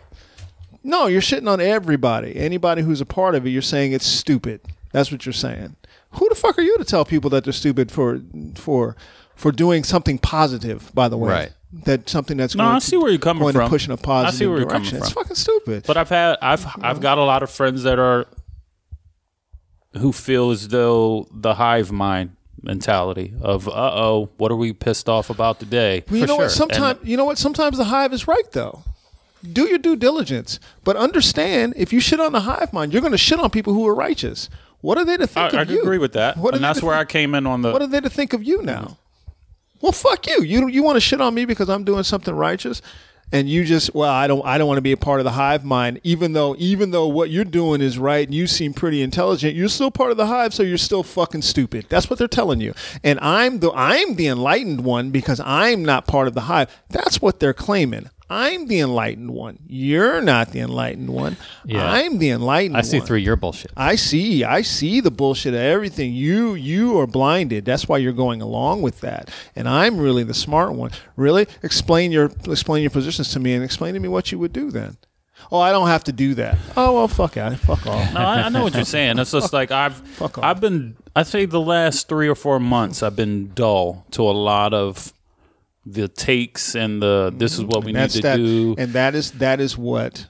No, you're shitting on everybody. Anybody who's a part of it, you're saying it's stupid. That's what you're saying. Who the fuck are you to tell people that they're stupid for for for doing something positive? By the way, Right. That something that's No, going I see where you're coming going from. to push in a positive I see where you're coming direction. It's fucking stupid. But I've had I've I've got a lot of friends that are who feel as though the hive mind mentality of uh oh, what are we pissed off about today? Well, you For know what? Sometimes And- you know what? Sometimes the hive is right though. Do your due diligence, but understand if you shit on the hive mind, you're going to shit on people who are righteous. What are they to think I of can you? agree with that. What and that's where I came in on the What are they to think of you now? Well, fuck you. You you want to shit on me because I'm doing something righteous, and you just well, I don't I don't want to be a part of the hive mind. Even though even though what you're doing is right and you seem pretty intelligent, you're still part of the hive, so you're still fucking stupid. That's what they're telling you. And I'm the I'm the enlightened one because I'm not part of the hive. That's what they're claiming. I'm the enlightened one. You're not the enlightened one. Yeah. I'm the enlightened I see one. through your bullshit. I see. I see the bullshit of everything. You you are blinded. That's why you're going along with that. And I'm really the smart one. Really? Explain your explain your positions to me and explain to me what you would do then. Oh, I don't have to do that. Oh well, fuck out. Fuck off. No, I, I know what you're saying. It's just like I've Fuck off. I've been I say the last three or four months I've been dull to a lot of the takes and the this is what mm-hmm. we need to that. do. And that is that is what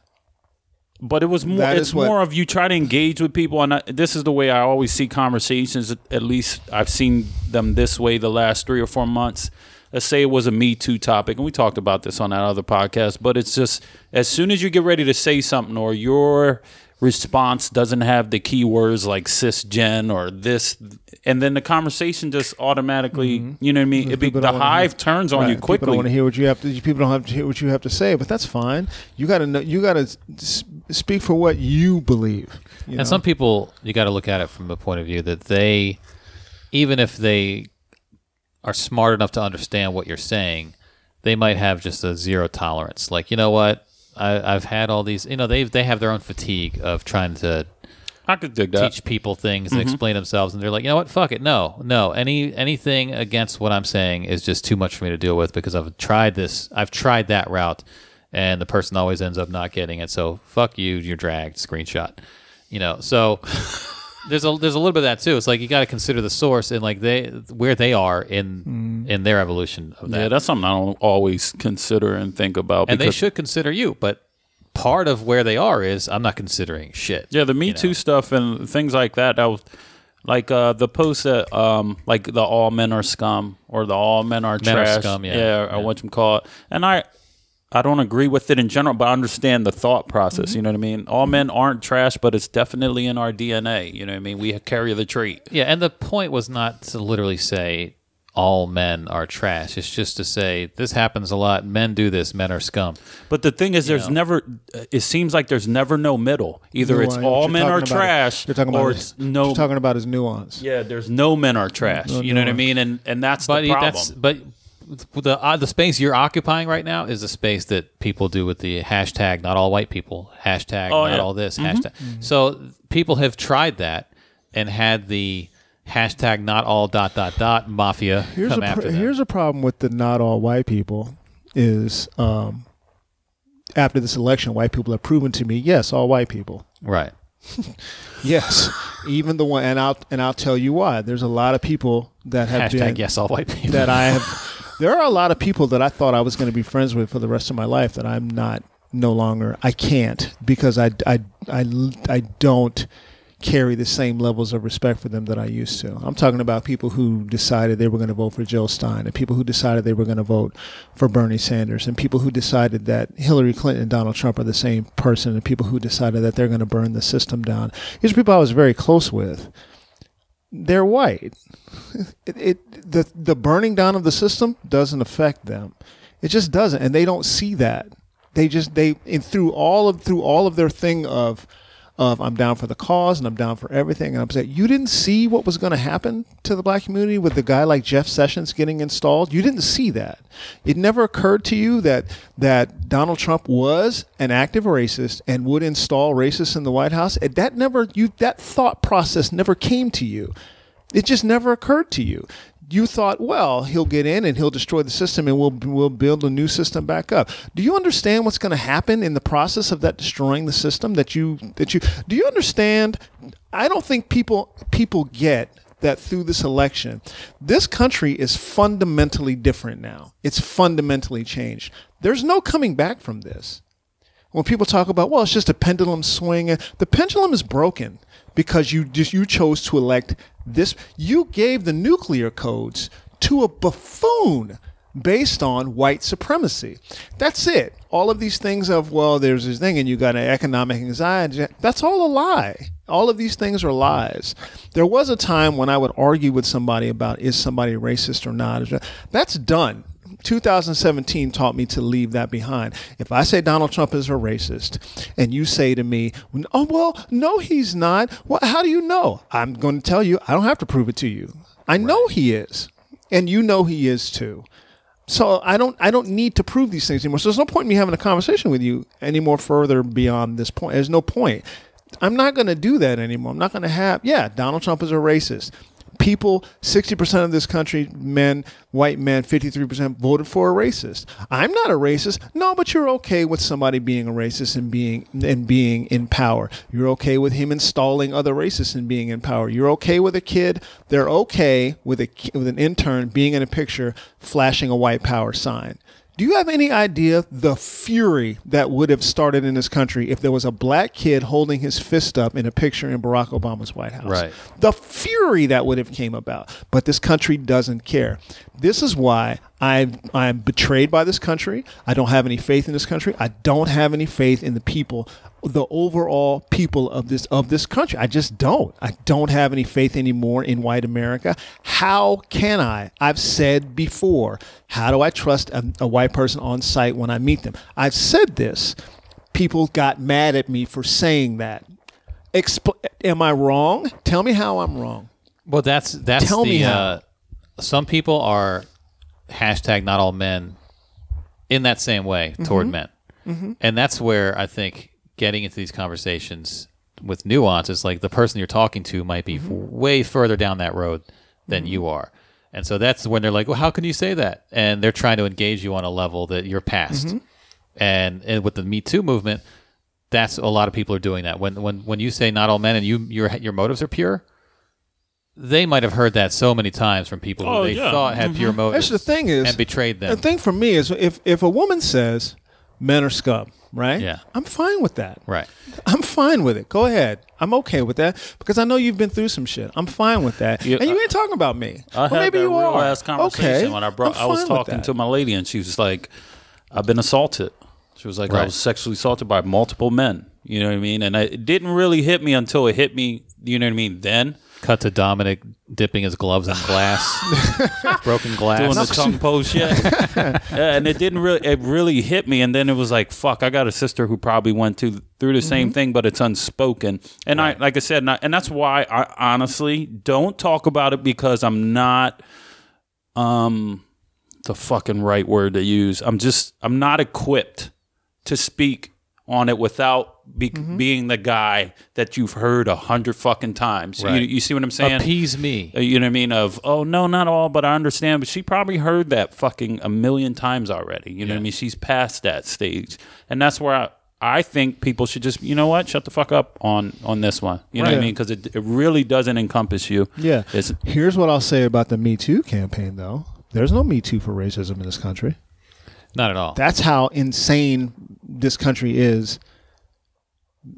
But it was more. It's what- more of you try to engage with people, and I, this is the way I always see conversations. At- At least I've seen them this way the last three or four months. Let's say it was a Me Too topic, and we talked about this on that other podcast. But it's just as soon as you get ready to say something, or your response doesn't have the keywords like cisgen or this, and then the conversation just automatically, you know what I mean? It be, Mm-hmm. The hive hear- turns on Right. you People don't quickly. want to hear what you have to. People don't have to hear what you have to say, but that's fine. You got to know. You got to speak for what you believe. you know? And some people, you got to look at it from the point of view that they, even if they are smart enough to understand what you're saying, they might have just a zero tolerance. Like, you know what? I, I've had all these. You know, they they have their own fatigue of trying to I could dig that. teach people things and mm-hmm. explain themselves, and they're like, you know what? Fuck it. No, no. Any anything against what I'm saying is just too much for me to deal with because I've tried this. I've tried that route, and the person always ends up not getting it. So fuck you. You're dragged. Screenshot. You know. So there's a there's a little bit of that too. It's like you got to consider the source and like they where they are in in their evolution of that. Yeah, that's something I don't always consider and think about. and they should consider you, but part of where they are is I'm not considering shit. Yeah, the Me you know? Too stuff and things like that. That was like uh, the post that um, like the all men are scum or the all men are Men are trash. scum, yeah. yeah, or what you call it. And I, I don't agree with it in general, but I understand the thought process. Mm-hmm. You know what I mean? All men aren't trash, but it's definitely in our DNA. You know what I mean? We carry the trait. Yeah, and the point was not to literally say all men are trash. It's just to say this happens a lot. Men do this. Men are scum. But the thing is, there's know. never. It seems like there's never no middle. Either it's all You're men are about- trash, You're talking about or it's no. You're talking about his nuance. yeah, there's no men are trash. you know what I mean? And and that's But the problem. that's but the uh, the space you're occupying right now is the space that people do with the hashtag not all white people hashtag Oh, not yeah. all this hashtag. So people have tried that and had the hashtag not all dot dot dot mafia Here's come a after pr- them. here's a problem with the not all white people is um, after this election, white people have proven to me, yes, all white people. right. Yes, even the one, and I'll and I'll tell you why. There's a lot of people that have Hashtag been yes all white people. that I have. There are a lot of people that I thought I was going to be friends with for the rest of my life that I'm not no longer. I can't because I I I, I don't carry the same levels of respect for them that I used to. I'm talking about people who decided they were going to vote for Jill Stein, and people who decided they were going to vote for Bernie Sanders, and people who decided that Hillary Clinton and Donald Trump are the same person, and people who decided that they're going to burn the system down. These are people I was very close with. They're white it, it the the burning down of the system doesn't affect them. It just doesn't, and they don't see that. They just they and through all of through all of their thing of of I'm down for the cause and I'm down for everything. And I'm saying you didn't see what was going to happen to the black community with the guy like Jeff Sessions getting installed. You didn't see that. It never occurred to you that that Donald Trump was an active racist and would install racists in the White House. It- That never you that thought process never came to you It just never occurred to you. You thought, well, he'll get in and he'll destroy the system, and we'll we'll build a new system back up. Do you understand what's going to happen in the process of that destroying the system? That you that you do you understand? I don't think people people get that through this election, this country is fundamentally different now. It's fundamentally changed. There's no coming back from this when people talk about well it's just a pendulum swing the pendulum is broken because you just you chose to elect this you gave the nuclear codes to a buffoon based on white supremacy. That's it. All of these things of well there's this thing and you got an economic anxiety that's all a lie. All of these things are lies. There was a time when i would argue with somebody about is somebody racist or not. That's done 2017 taught me to leave that behind. If I say Donald Trump is a racist and you say to me, oh, well, no, he's not. Well, how do you know? I'm going to tell you, I don't have to prove it to you. I know he is. And you know he is too. So I don't I don't need to prove these things anymore. So there's no point in me having a conversation with you any more further beyond this point. There's no point. I'm not going to do that anymore. I'm not going to have, yeah, Donald Trump is a racist people, 60% of this country, men, white men, 53% voted for a racist. I'm not a racist. No, but you're okay with somebody being a racist and being and being in power. You're okay with him installing other racists and being in power. You're okay with a kid. They're okay with a with an intern being in a picture flashing a white power sign. Do you have any idea the fury that would have started in this country if there was a black kid holding his fist up in a picture in Barack Obama's White House? Right. The fury that would have came about. But this country doesn't care. This is why I I'm betrayed by this country. I don't have any faith in this country. I don't have any faith in the people, the overall people of this of this country. I just don't. I don't have any faith anymore in white America. How can I? I've said before. How do I trust a, a white person on site when I meet them? I've said this. People got mad at me for saying that. Expl- am I wrong? Tell me how I'm wrong. Well, that's that's Tell the. Uh, some people are hashtag not all men in that same way Mm-hmm. toward men, and that's where I think getting into these conversations with nuance is like the person you're talking to might be Mm-hmm. way further down that road than you are. And so that's when they're like, "Well, how can you say that?" And they're trying to engage you on a level that you're past. Mm-hmm. And, and with the Me Too movement, that's a lot of people are doing that. When when when you say not all men and you your your motives are pure, they might have heard that so many times from people Oh, who they yeah. thought had pure motives. That's the thing is, and betrayed them. The thing for me is if if a woman says men are scum, right? Yeah. I'm fine with that. right. I'm fine with it. Go ahead. I'm okay with that because I know you've been through some shit. I'm fine with that. Yeah, and you ain't talking about me. I Well, had maybe that you real are. ass conversation okay. when I brought. I'm was talking to my lady, and she was like, "I've been assaulted." She was like, "I was sexually assaulted by multiple men." You know what I mean? And it didn't really hit me until it hit me. You know what I mean? Then Cut to Dominic dipping his gloves in glass, broken glass. doing the tongue pose shit. Yeah, and it didn't really it really hit me and then it was like fuck I got a sister who probably went to through the same Mm-hmm. thing but it's unspoken and I like I said and, I, and that's why I honestly don't talk about it because I'm not um the fucking right word to use I'm just I'm not equipped to speak on it without be, Mm-hmm. being the guy that you've heard a hundred fucking times Right. you, you see what I'm saying Appease me. uh, You know what I mean? Of oh no, not all, but I understand. But she probably heard that fucking a million times already. You know what I mean? She's past that stage, and that's where I, I think people should just you know what, shut the fuck up on on this one. You know what I mean? Because it, it really doesn't encompass you. Yeah. It's, Here's what I'll say about the Me Too campaign, though. There's no Me Too for racism in this country. Not at all. That's how insane this country is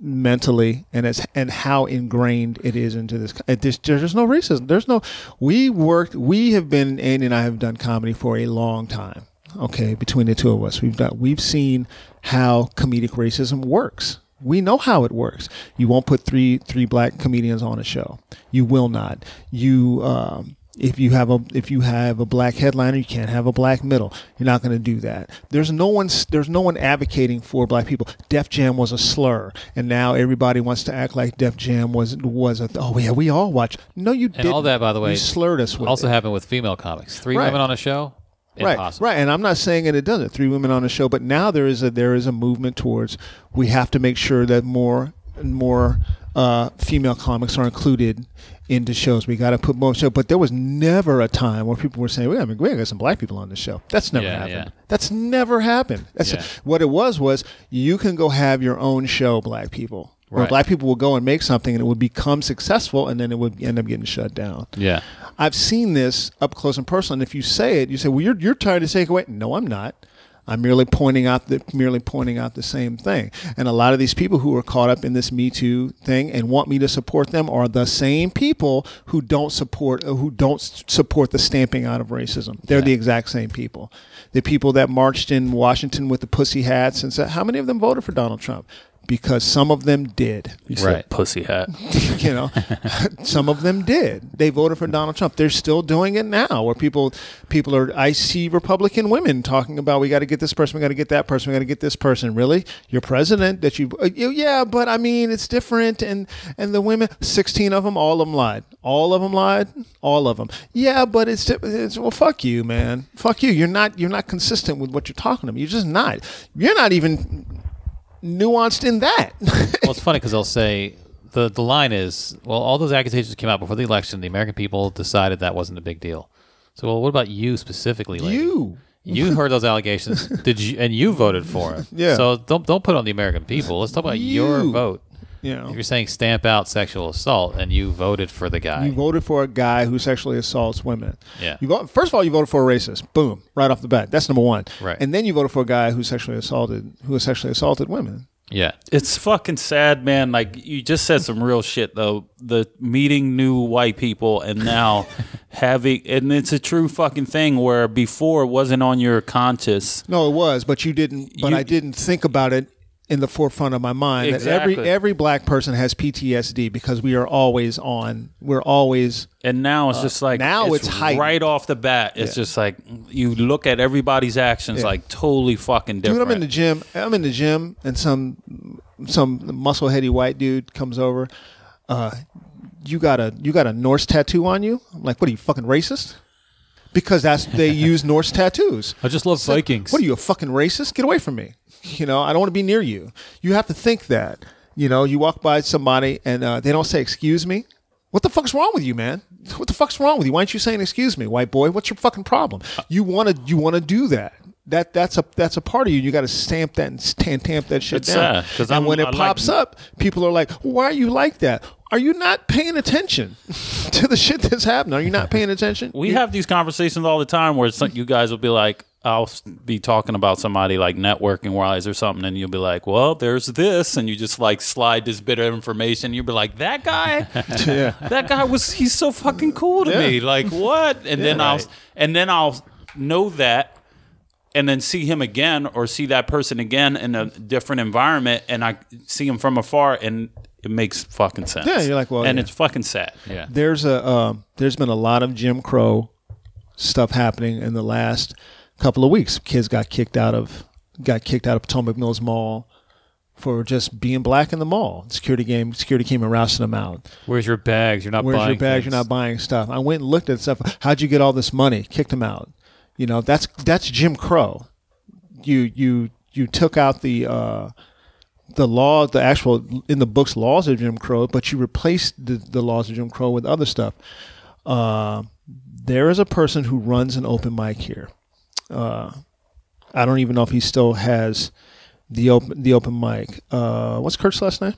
mentally and as and how ingrained it is into this there's, there's no racism. There's no we worked we have been Andy and I have done comedy for a long time okay between the two of us. We've done we've seen how comedic racism works. We know how it works. You won't put three three black comedians on a show. You will not. You um if you have a if you have a black headliner, you can't have a black middle. You're not going to do that. There's no one there's no one advocating for black people. Def Jam was a slur, and now everybody wants to act like Def Jam was was a oh yeah we all watch. No, you and didn't. all that, by the way, you slurred us with also it. happened with female comics. Three Right. women on a show. Right, Impossible. right, and I'm not saying that it doesn't. Three women on a show, but now there is a there is a movement towards we have to make sure that more and more uh, female comics are included into shows. We got to put more show. But there was never a time where people were saying, "We got, we got some black people on the show." That's never Yeah, happened. yeah. That's never happened. That's Yeah. what it was. Was you can go have your own show, black people. Where Right. black people will go and make something and it would become successful and then it would end up getting shut down. Yeah. I've seen this up close and personal. And if you say it, you say, "Well, you're you're trying to take away." No, I'm not. I'm merely pointing out the merely pointing out the same thing. And a lot of these people who are caught up in this Me Too thing and want me to support them are the same people who don't support uh, who don't support the stamping out of racism. They're the exact same people. The people that marched in Washington with the pussy hats and said, "How many of them voted for Donald Trump?" Because some of them did. You said Right. pussy hat. you know some of them did. They voted for donald trump. They're still doing it now where people people are i see republican women talking about we got to get this person we got to get that person we got to get this person. Really? Your president that you, uh, you yeah but i mean it's different and and the women 16 of them all of them lied. All of them lied? All of them. Yeah but it's, it's well fuck you man. Fuck you. You're not you're not consistent with what you're talking about. You're just not. You're not even nuanced in that well, it's funny because they'll say the the line is, well, all those accusations came out before the election. The American people decided that wasn't a big deal. So, well, what about you specifically? Lady? you you heard those allegations, did you? And you voted for it. Yeah. So don't don't put it on the American people. Let's talk about your vote. You know If you're saying stamp out sexual assault and you voted for the guy, You voted for a guy who sexually assaults women. Yeah. You vote, first of all, you voted for a racist. Boom, right off the bat. That's number one. Right. And then you voted for a guy who sexually assaulted who sexually assaulted women. yeah, It's fucking sad, man. Like you just said some real shit though. The meeting new white people and now having and it's a true fucking thing where before it wasn't on your conscious. No, it was, but you didn't. But You- I didn't think about it in the forefront of my mind that every every black person has PTSD because we are always on. We're always And now it's just like Uh, now it's heightened. right off the bat. It's just like you look at everybody's actions Yeah. like totally fucking different. Dude, I'm in the gym. I'm in the gym, and some some muscle heady white dude comes over. Uh, you got a you got a Norse tattoo on you? I'm like, what are you fucking racist? Because that's they use Norse tattoos. I just love So, Vikings. What are you a fucking racist? Get away from me. You know, I don't want to be near you. You have to think that. You know, you walk by somebody and uh, they don't say excuse me. What the fuck's wrong with you, man? What the fuck's wrong with you? Why aren't you saying excuse me, white boy? What's your fucking problem? You want to you want to do that. That that's a that's a part of you. You got to stamp that and stamp, tamp that shit It's down. sad, and when it I like- pops up, people are like, "Why are you like that? Are you not paying attention to the shit that's happening? Are you not paying attention?" We have these conversations all the time where some, you guys will be like, I'll be talking about somebody like networking wise or something, and you'll be like, "Well, there's this," and you just like slide this bit of information. You'll be like, "That guy, yeah. that guy was he's so fucking cool to Yeah. me. Like what?" And then I'll Right. and then I'll know that, and then see him again or see that person again in a different environment, and I see him from afar, and it makes fucking sense. Yeah, you're like, well, and yeah. it's fucking sad. yeah. there's a um, there's been a lot of Jim Crow stuff happening in the last couple of weeks. Kids got kicked out of got kicked out of Potomac Mills Mall for just being black in the mall. Security game security came and rousted them out. Where's your bags? You're not buying Where's buying your bags? things. You're not buying stuff. I went and looked at stuff. How'd you get all this money? Kicked them out. You know that's that's Jim Crow. You you you took out the. Uh, the law, the actual in the books laws of Jim Crow, but you replaced the, the laws of Jim Crow with other stuff. Uh, there is a person who runs an open mic here. Uh, I don't even know if he still has the open the open mic. Uh, what's Kurt's last name?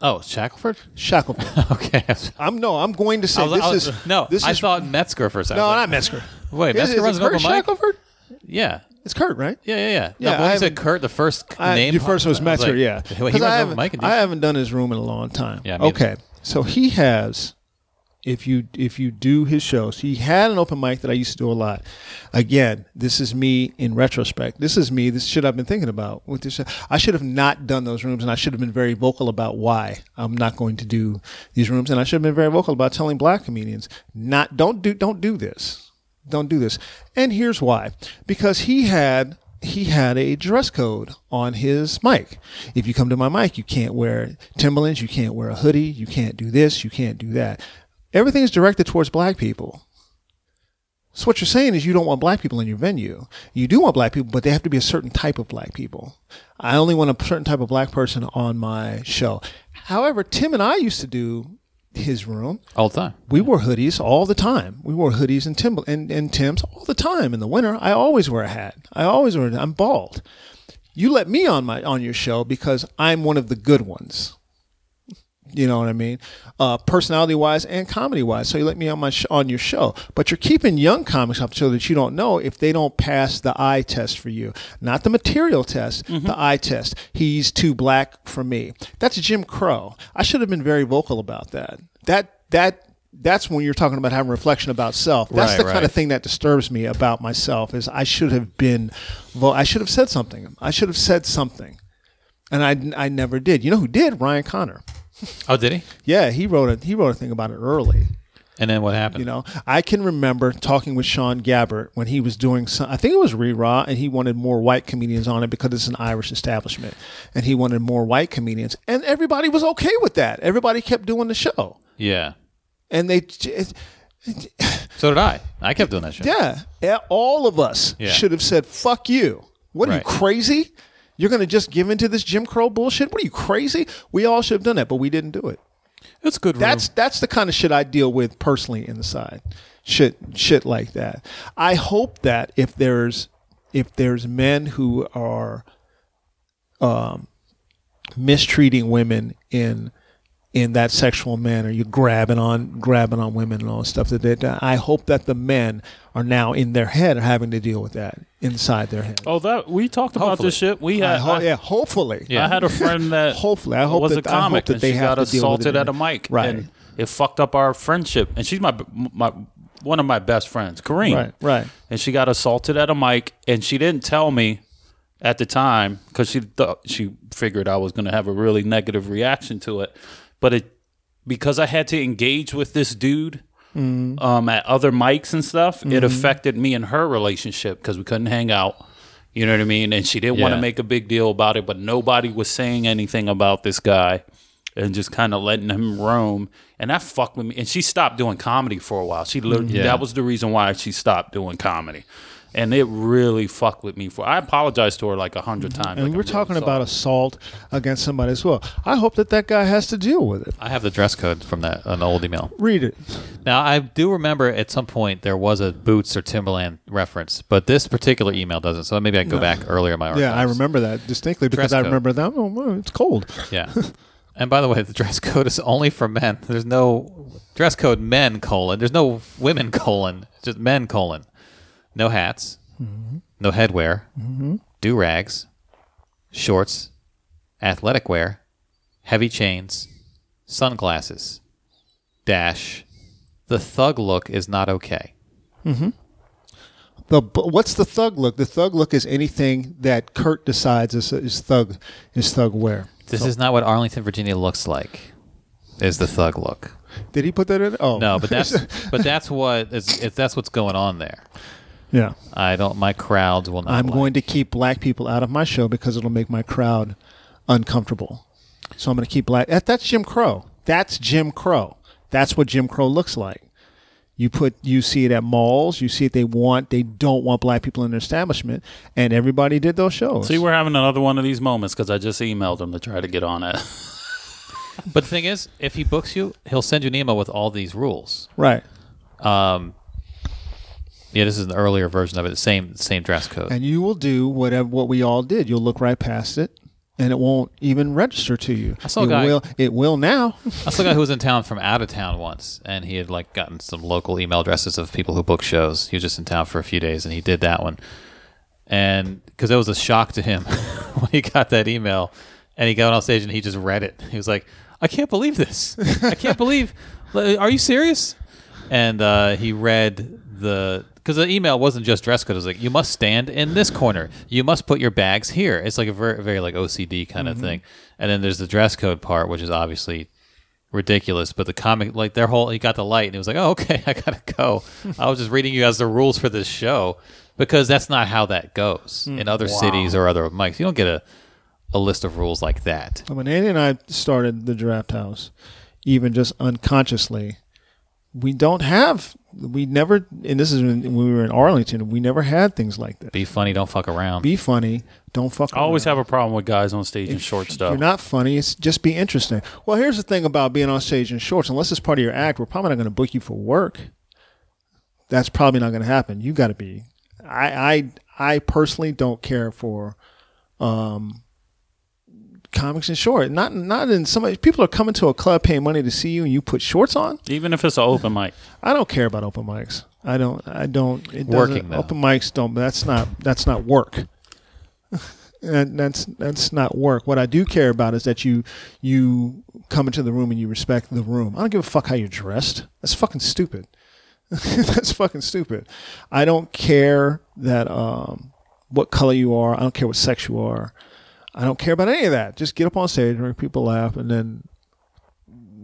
Oh, Shackelford. Shackelford. okay. I'm no. I'm going to say was- this was- is no. This I is thought Metzger for a second. no, not Metzger. Wait, Is, Metzger is runs an Kurt open mic. Shackelford? Yeah. It's Kurt, right? Yeah, yeah, yeah. Yeah, no, I said Kurt, the first I, name. your first was Metzger, like, yeah. Wait, he 'Cause I haven't, open mic. and I haven't done his room in a long time. Yeah, okay. So he has, if you if you do his shows, he had an open mic that I used to do a lot. Again, this is me in retrospect. This is me. This shit I've been thinking about with this. I should have not done those rooms, and I should have been very vocal about why I'm not going to do these rooms, and I should have been very vocal about telling black comedians not don't do don't do this don't do this. And here's why. Because he had he had a dress code on his mic. If you come to my mic, you can't wear Timberlands, you can't wear a hoodie, you can't do this, you can't do that. Everything is directed towards black people. So what you're saying is you don't want black people in your venue. You do want black people, but they have to be a certain type of black people. I only want a certain type of black person on my show. However, Tim and I used to do his room. all the time. We wore hoodies all the time. We wore hoodies and Tim and, and Tim's all the time in the winter. I always wear a hat. I always wear. I'm bald. You let me on my on your show because I'm one of the good ones. You know what I mean? Uh, personality wise and comedy wise. So you let me on my sh- on your show, but you're keeping young comics up so that you don't know if they don't pass the eye test for you, not the material test, the eye test. He's too black for me. That's Jim Crow. I should have been very vocal about that. That that that's when you're talking about having reflection about self. That's Right, the kind of thing that disturbs me about myself. Is I should have been, vo- I should have said something. I should have said something, and I I never did. You know who did? Ryan Connor. Oh, did he? Yeah, he wrote a he wrote a thing about it early. And then what happened? You know, I can remember talking with Sean Gabbert when he was doing some. I think it was Re-Raw, and he wanted more white comedians on it because it's an Irish establishment, and he wanted more white comedians, and everybody was okay with that. Everybody kept doing the show, yeah. and they. It, So did I. I kept doing that show. Yeah, yeah, all of us Yeah. should have said "fuck you." What are Right. you crazy? You're going to just give into this Jim Crow bullshit? What are you crazy? We all should have done that, but we didn't do it. It's good. That's that's the kind of shit I deal with personally inside. Shit shit like that. I hope that if there's if there's men who are um, mistreating women in in that sexual manner, You're grabbing on grabbing on women and all this stuff that they do. I hope that the men are now in their head are having to deal with that inside their head. Oh, that we talked about Hopefully. this shit. We I had. ho- I, yeah, hopefully. Yeah. I had a friend that Hopefully, I hope was that- a I hope comic that and they she got to deal with it assaulted at a mic, Right. And it fucked up our friendship. And she's my my one of my best friends, Kareem. Right, right. And she got assaulted at a mic, and she didn't tell me at the time because she thought she figured I was going to have a really negative reaction to it, but it because I had to engage with this dude. Um, at other mics and stuff, it affected me and her relationship because we couldn't hang out. You know what I mean? And she didn't want to make a big deal about it, but nobody was saying anything about this guy and just kind of letting him roam. And that fucked with me. And she stopped doing comedy for a while. She literally, Yeah. that was the reason why she stopped doing comedy. And it really fucked with me. For I apologized to her like a hundred mm-hmm. times. And like, we're I'm talking really about assault against somebody as well. I hope that that guy has to deal with it. I have the dress code from that an old email. Read it. Now I do remember at some point there was a Boots or Timberland reference, but this particular email doesn't. So maybe I can go back earlier in my archives. Yeah, I remember that distinctly because Dress I code. remember that. Oh, it's cold. Yeah. And by the way, the dress code is only for men. There's no dress code men colon. There's no women colon. It's just men colon. No hats. No headwear. Do rags. Shorts. Athletic wear. Heavy chains. Sunglasses. Dash. The thug look is not okay. Mm-hmm. The what's the thug look? The thug look is anything that Kurt decides is, is thug is thug wear. This is not what Arlington, Virginia looks like. Is the thug look? Did he put that in? Oh No, but that's but that's what is that's what's going on there. Yeah. I don't. My crowds will not. I'm like. going to keep black people out of my show because it'll make my crowd uncomfortable. So I'm going to keep black. That, that's Jim Crow. That's Jim Crow. That's what Jim Crow looks like. You put you see it at malls. You see it. They want they don't want black people in their establishment, and everybody did those shows. See, we're having another one of these moments because I just emailed him to try to get on it. But the thing is, if he books you, he'll send you an email with all these rules. right. Um, yeah, this is an earlier version of it. Same same dress code. and you will do whatever what we all did. You'll look right past it, and it won't even register to you. I saw a it guy- will. It will now. I saw a guy who was in town from out of town once, and he had like gotten some local email addresses of people who book shows. He was just in town for a few days, and he did that one. And because it was a shock to him when he got that email, and he got on stage and he just read it. He was like, "I can't believe this! I can't believe! Are you serious?" And uh, he read the because the email wasn't just dress code. It was like you must stand in this corner. You must put your bags here. It's like a very, very like OCD kind of mm-hmm. thing. And then there's the dress code part, which is obviously ridiculous. But the comic, like their whole, he got the light and he was like, oh, okay, I gotta go. I was just reading you guys the rules for this show because that's not how that goes hmm. in other cities or other mics. You don't get a, a list of rules like that. When Andy and I started the Draft House, even just unconsciously, we don't have. We never, and this is when we were in Arlington. We never had things like this. Be funny, don't fuck around. Be funny. Don't fuck. I always around. have a problem with guys on stage in short stuff. You're not funny. It's just be interesting. Well, here's the thing about being on stage in shorts. Unless it's part of your act, we're probably not going to book you for work. That's probably not going to happen. You got to be. I I I personally don't care for um comics in short. Not not in some people are coming to a club paying money to see you and you put shorts on. Even if it's an open mic. I don't care about open mics. I don't. I don't. It Working, though. Open mics don't. That's not. That's not work. and that's that's not work. What I do care about is that you you come into the room and you respect the room. I don't give a fuck how you're dressed. That's fucking stupid. that's fucking stupid. I don't care that um what color you are. I don't care what sex you are. I don't care about any of that. Just get up on stage and make people laugh, and then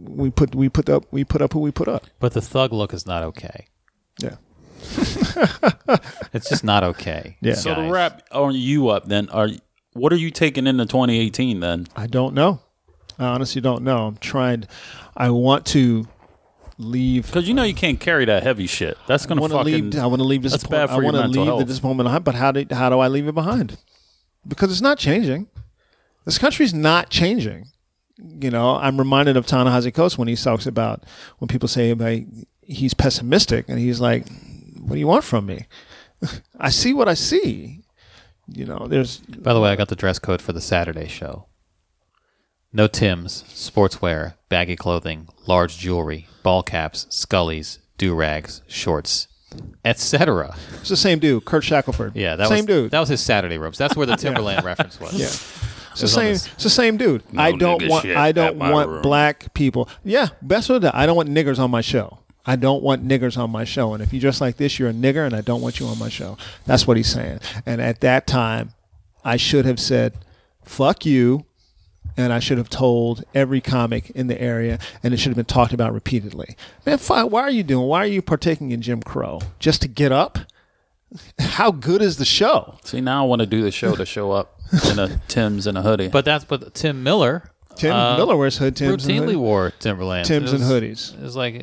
we put we put up we put up who we put up. But the thug look is not okay. Yeah. It's just not okay. Yeah. So to wrap on you up, then are what are you taking into 2018 then? I don't know. I honestly don't know. I'm trying. I want to leave. Because you know you can't carry that heavy shit. That's gonna want to fucking. leave. I want to leave this. that's bad for I want to leave health. this moment behind. But how do how do I leave it behind? Because it's not changing. This country's not changing. You know, I'm reminded of Ta-Nehisi Coates when he talks about when people say about he's pessimistic and he's like, "What do you want from me? I see what I see." You know, there's By the way, I got the dress code for the Saturday show. No Tim's, sportswear, baggy clothing, large jewelry, ball caps, scullies, do rags, shorts, etc. it's the same dude, Kurt Shackelford. Yeah, that same was dude. That was his Saturday robes. That's where the Timberland reference was. Yeah. It's the same. It's the same dude. I don't want. I don't want room. black people. Yeah, best of that. I don't want niggers on my show. I don't want niggers on my show. And if you dress like this, you're a nigger, and I don't want you on my show. That's what he's saying. And at that time, I should have said, "Fuck you," and I should have told every comic in the area, and it should have been talked about repeatedly. Man, fi- why are you doing? Why are you partaking in Jim Crow just to get up? How good is the show? See, now I want to do the show to show up in a Tim's and a hoodie. But that's but Tim Miller. Tim uh, Miller wears hood Tims and routinely hoodie. wore Timberland. Tims It and hoodies. It's like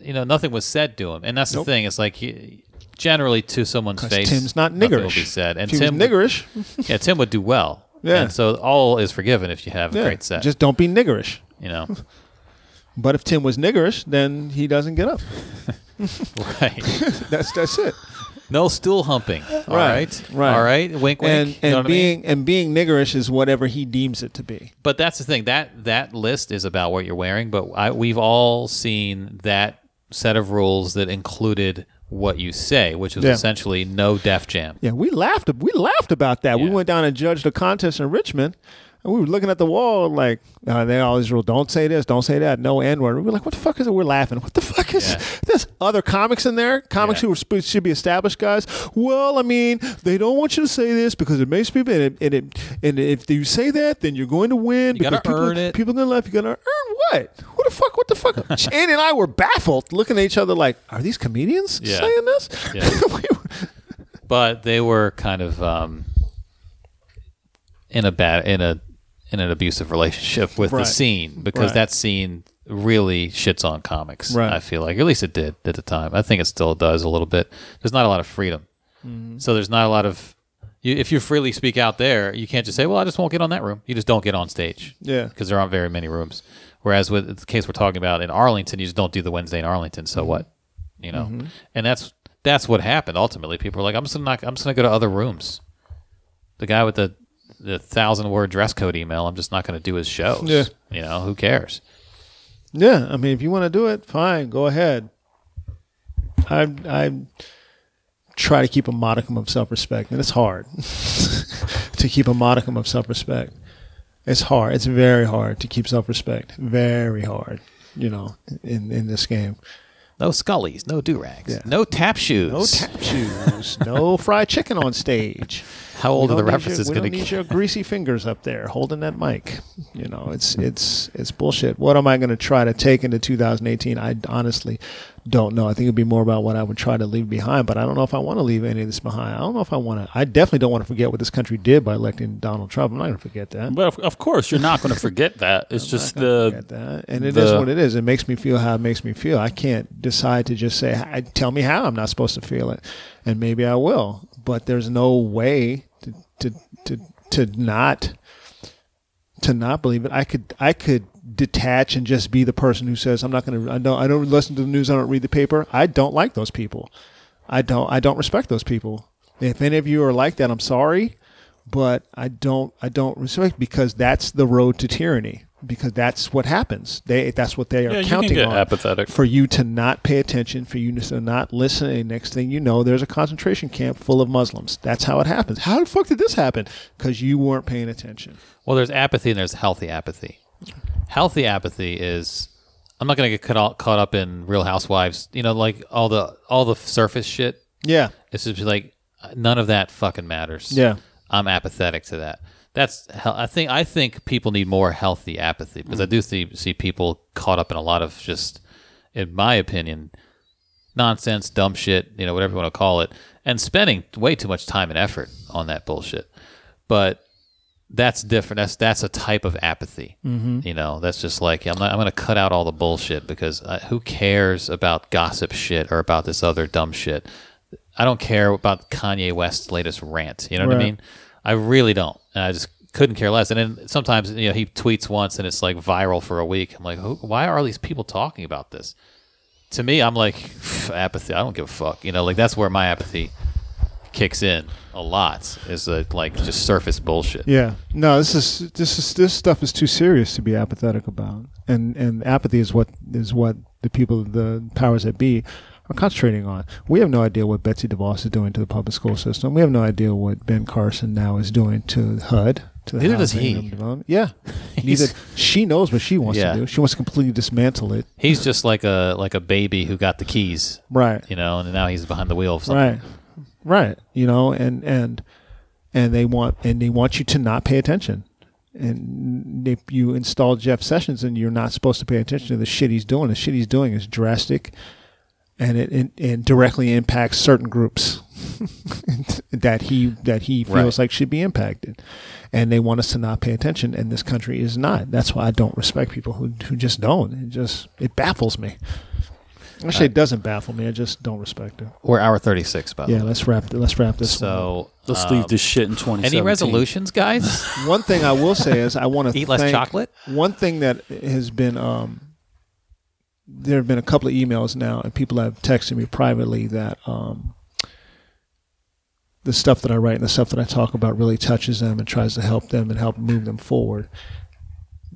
you know nothing was said to him, and that's Nope. the thing. It's like he, generally to someone's face, Tim's not nothing will be said, and if he Tim was niggerish, yeah, Tim would do well. Yeah. and so all is forgiven if you have a yeah, great set. just don't be niggerish. you know, But if Tim was niggerish, then he doesn't get up. right? That's that's it. No stool humping. All Right, right, right. all right. Wink, wink. And you and know what I mean? being and being niggerish is whatever he deems it to be. But that's the thing that that list is about what you're wearing. But I, we've all seen that set of rules that included what you say, which is Yeah. essentially no Def Jam. Yeah, we laughed. We laughed about that. We went down and judged a contest in Richmond, and we were looking at the wall like uh, they always rule: don't say this, don't say that, no N word. We were like, what the fuck is it? We're laughing. What the fuck is Yeah. this? Other comics in there, comics Yeah. who are sp- should be established guys. Well, I mean, they don't want you to say this because it makes people, and, it, and, it, and if you say that, then you're going to win. You gotta because people, earn it. People are gonna laugh. You gotta earn what? Who the fuck? What the fuck? Andy and I were baffled, looking at each other like, are these comedians Yeah. saying this? Yeah. We were- but they were kind of um, in a bad in a in an abusive relationship with Right. the scene because Right. that scene really shits on comics. Right. I feel like, at least it did at the time. I think it still does a little bit. There's not a lot of freedom, Mm-hmm. so there's not a lot of. You, if you freely speak out there, you can't just say, "Well, I just won't get on that room." You just don't get on stage. Yeah. because there aren't very many rooms. Whereas with the case we're talking about in Arlington, you just don't do the Wednesday in Arlington. Mm-hmm. So what? You know, and that's that's what happened. Ultimately, people were like, "I'm just gonna not, I'm just gonna go to other rooms." The guy with the the thousand word dress code email, I'm just not gonna do his shows. Yeah. you know, who cares? Yeah, I mean, if you want to do it, fine, go ahead. I I try to keep a modicum of self respect, and it's hard to keep a modicum of self respect. It's hard. It's very hard to keep self respect. Very hard, you know, in in this game. No scullies, no do rags, Yeah. no tap shoes. No tap shoes, no fried chicken on stage. How old We are the don't need references your, going don't to need get? your greasy fingers up there holding that mic. You know, it's it's it's bullshit. What am I going to try to take into 2018? I honestly don't know. I think it'd be more about what I would try to leave behind, but I don't know if I want to leave any of this behind. I don't know if I want to. I definitely don't want to forget what this country did by electing Donald Trump. I'm not going to forget that. But of, of course, you're not going to forget that. It's just Forget the that. And it is the- what it is. It makes me feel how it makes me feel. I can't decide to just say, tell me how I'm not supposed to feel it. And maybe I will. But there's no way to, to, to, to not to not believe it. I could I could detach and just be the person who says I'm not going to I don't I don't listen to the news, I don't read the paper. I don't like those people. I don't I don't respect those people. If any of you are like that, I'm sorry, but I don't I don't respect because that's the road to tyranny. Because that's what happens. They that's what they are Yeah, counting on. apathetic. For you to not pay attention, for you to not listen, and next thing you know, there's a concentration camp full of Muslims. That's how it happens. How the fuck did this happen? Because you weren't paying attention. Well, there's apathy and there's healthy apathy. Healthy apathy is I'm not going to get caught, caught up in Real Housewives. You know, like all the all the surface shit. Yeah. It's just like uh, none of that fucking matters. Yeah. I'm apathetic to that. That's I think I think people need more healthy apathy because I do see see people caught up in a lot of just, in my opinion, nonsense, dumb shit, you know, whatever you want to call it, and spending way too much time and effort on that bullshit. But that's different. That's that's a type of apathy. Mm-hmm. You know, that's just like I'm not, I'm going to cut out all the bullshit because uh, who cares about gossip shit or about this other dumb shit? I don't care about Kanye West's latest rant. You know what I mean? I really don't. And I just couldn't care less. And then sometimes you know he tweets once and it's like viral for a week. I'm like, why are all these people talking about this? To me, I'm like apathy. I don't give a fuck. You know, like that's where my apathy kicks in a lot. Is uh, like just surface bullshit. Yeah. No, this is this is this stuff is too serious to be apathetic about. And and apathy is what is what the people the powers that be are concentrating on. We have no idea what Betsy DeVos is doing to the public school system. We have no idea what Ben Carson now is doing to HUD. To the Neither does he. Yeah. Neither she knows what she wants Yeah. to do. She wants to completely dismantle it. He's just like a like a baby who got the keys, Right. you know, and now he's behind the wheel of something. Right. Right. You know, and and and they want and they want you to not pay attention. And if you install Jeff Sessions and you're not supposed to pay attention to the shit he's doing, the shit he's doing is drastic, and it and, and directly impacts certain groups that he that he feels Right. like should be impacted, and they want us to not pay attention, and this country is not. That's why I don't respect people who who just don't. It just it baffles me. Actually, it doesn't baffle me. I just don't respect it. We're hour thirty six, by Yeah, let's wrap. Let's wrap this. So let's um, leave this shit in twenty. Any resolutions, guys? one. One thing I will say is I want to Eat less chocolate? One thing that has been um, there have been a couple of emails now, and people have texted me privately that um, the stuff that I write and the stuff that I talk about really touches them and tries to help them and help move them forward.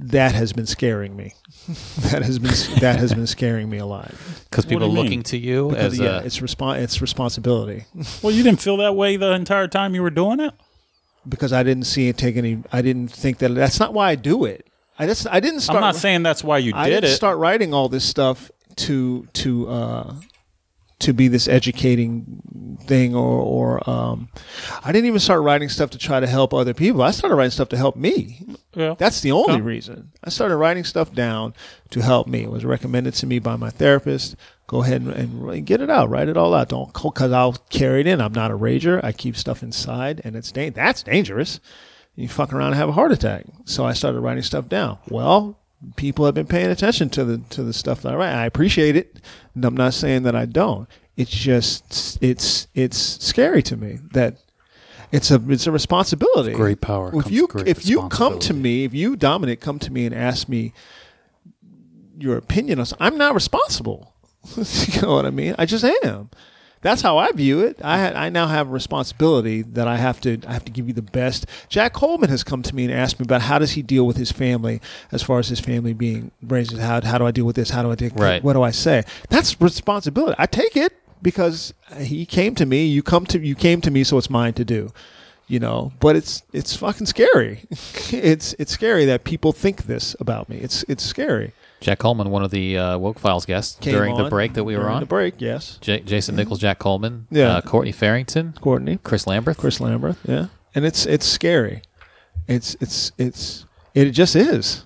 That has been scaring me. that has been that has been scaring me a lot. Because people you are mean? looking to you Because, as yeah, a it's respon it's responsibility. Well, you didn't feel that way the entire time you were doing it. because I didn't see it take any. I didn't think that that's not why I do it. I just I didn't start. I'm not saying that's why you did I did didn't it. start writing all this stuff to to uh, to be this educating thing, or or um, I didn't even start writing stuff to try to help other people. I started writing stuff to help me. Yeah. That's the only Okay. reason. I started writing stuff down to help me. It was recommended to me by my therapist. Go ahead and, and get it out. Write it all out. Don't because I'll carry it in. I'm not a rager. I keep stuff inside, and it's da- that's dangerous. You fuck around and have a heart attack. So I started writing stuff down. Well, people have been paying attention to the to the stuff that I write. I appreciate it. And I'm not saying that I don't. It's just it's it's scary to me that it's a it's a responsibility. Great power If you if you come to me, if you Dominic come to me and ask me your opinion on, something, I'm not responsible. you know what I mean? I just am. That's how I view it. I had, I now have a responsibility that I have to I have to give you the best. Jack Coleman has come to me and asked me about how does he deal with his family as far as his family being raised. How how do I deal with this? How do I deal? Right. What do I say? That's responsibility. I take it because he came to me. You come to you came to me, so it's mine to do. You know, but it's it's fucking scary. it's it's scary that people think this about me. It's it's scary. Jack Coleman, one of the uh, Woke Files guests Came during the on break that we were during on. The break, yes. J- Jason Nichols, Jack Coleman, Yeah. uh, Courtney Farrington, Courtney, Chris Lambert. Chris Lambert, yeah, and it's it's scary. It's it's it's it just is.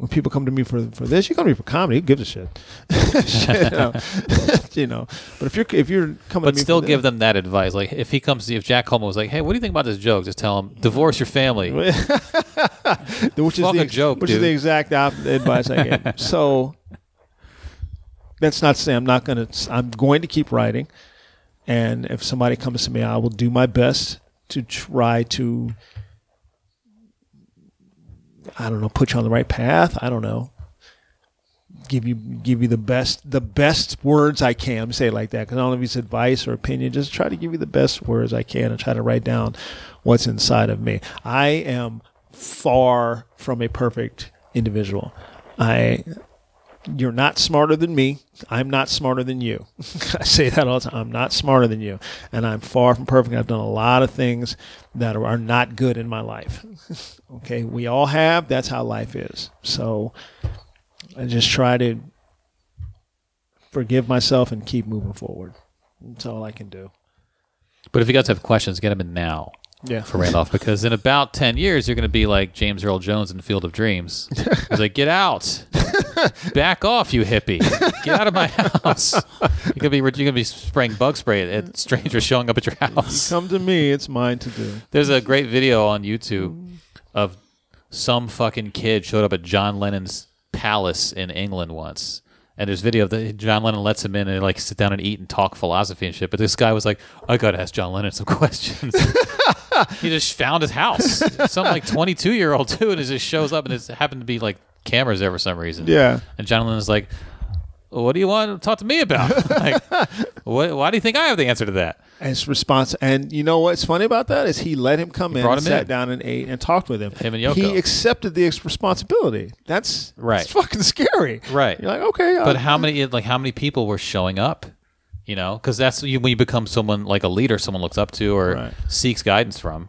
When people come to me for for this, you come to me for comedy. Who gives a shit? Shit, you, know. You know. But if you're if you're coming, But to me still give this, them that advice. Like if he comes to you, if Jack Coleman was like, "Hey, what do you think about this joke?" Just tell him, divorce your family. which is Fuck the a joke, which is the exact advice I gave. So that's not to say I'm not going to. I'm going to keep writing, and if somebody comes to me, I will do my best to try to. I don't know, put you on the right path. I don't know. Give you give you the best the best words I can. Say it like that because I don't advice or opinion. Just try to give you the best words I can and try to write down what's inside of me. I am far from a perfect individual. I you're not smarter than me. I'm not smarter than you. I say that all the time. I'm not smarter than you. And I'm far from perfect. I've done a lot of things that are, not good in my life. okay. We all have. That's how life is. So I just try to forgive myself and keep moving forward. That's all I can do. But if you guys have questions, get them in now Yeah. for Randolph because in about 10 years, you're going to be like James Earl Jones in Field of Dreams. He's like, get out. Back off, you hippie. Get out of my house. You're going to be, you're going to be spraying bug spray at strangers showing up at your house. Come to me. It's mine to do. There's a great video on YouTube of some fucking kid showed up at John Lennon's palace in England once. And there's video of the John Lennon lets him in and like sit down and eat and talk philosophy and shit. But this guy was like, I gotta ask John Lennon some questions. He just found his house. Some like 22 year old dude and it just shows up and it happened to be like cameras there for some reason. Yeah. And John Lennon's like, what do you want to talk to me about? like, what, why do you think I have the answer to that? As response, and you know what's funny about that is he let him come in, him sat in. down and ate and talked with him. Him and Yoko. He accepted the ex- responsibility. That's Right. It's fucking scary. Right. You're like, okay, uh, But how many like how many people were showing up? You know, because that's when you become someone like a leader, someone looks up to or Right. seeks guidance from.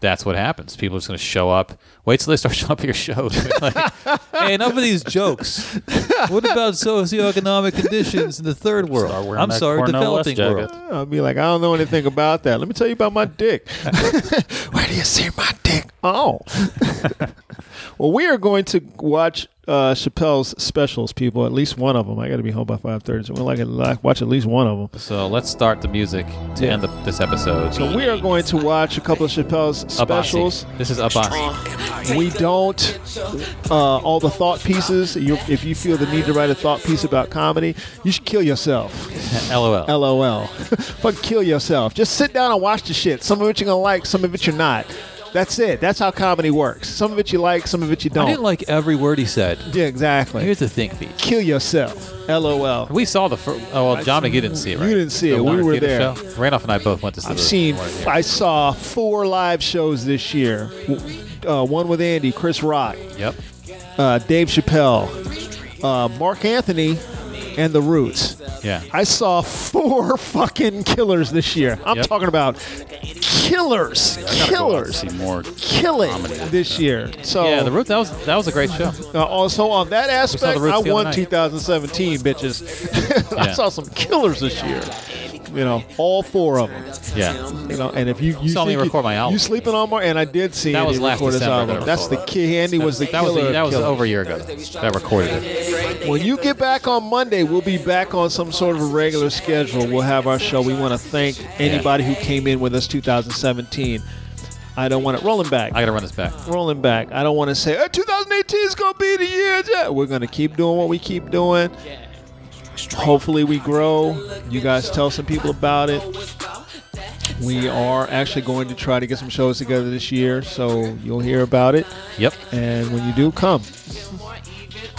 That's what happens. People are just going to show up. Wait till they start showing up at your shows. like, hey, enough of these jokes. What about socioeconomic conditions in the third world? I'm sorry, Cornell developing world. I'll be like, I don't know anything about that. Let me tell you about my dick. Where do you see my dick? Oh. Well, we are going to watch uh, Chappelle's specials, people. At least one of them. I got to be home by five thirty, so we'll like, like watch at least one of them. So let's start the music to Yeah. end the, this episode. So we are going to watch a couple of Chappelle's specials. Abasi. This is Abasi. We don't uh, all the thought pieces. You, if you feel the need to write a thought piece about comedy, you should kill yourself. LOL. LOL. Fucking kill yourself. Just sit down and watch the shit. Some of it you're gonna like, some of it you're not. That's it. That's how comedy works. Some of it you like, some of it you don't. I didn't like every word he said. yeah, exactly. Here's the thing, Pete. kill yourself. LOL. We saw the first. Oh well, Dominic, you didn't see it, right? You didn't see it. We were there. Show? Randolph and I both went to see I've the seen. I saw four live shows this year. Uh, one with Andy, Chris Rock, Yep. uh, Dave Chappelle, uh, Marc Anthony, and The Roots. Yeah. I saw four fucking killers this year. I'm Yep. talking about killers, killers, See more. killing this year. So Yeah, the Roots. That was that was a great show. Uh, also on that aspect, Roots I the other won night. 2017, bitches. I Yeah. saw some killers this year. You know, all four of them. Yeah. You know, and if you you Saw me think you- record my album. you sleeping on more, and I did see That was last record his December that I That's the recorded. key. Andy was the That was killer. that was over a year ago. That recorded it. When you get back on Monday, we'll be back on some sort of a regular schedule. We'll have our show. We want to thank anybody who came in with us 2017. I don't want it rolling back. I gotta run this back. rolling back. I don't want to say hey, 2018 is gonna be the year. Yeah, We're gonna keep doing what we keep doing. Hopefully, we grow. You guys tell some people about it. We are actually going to try to get some shows together this year, so you'll hear about it. Yep. And when you do, come.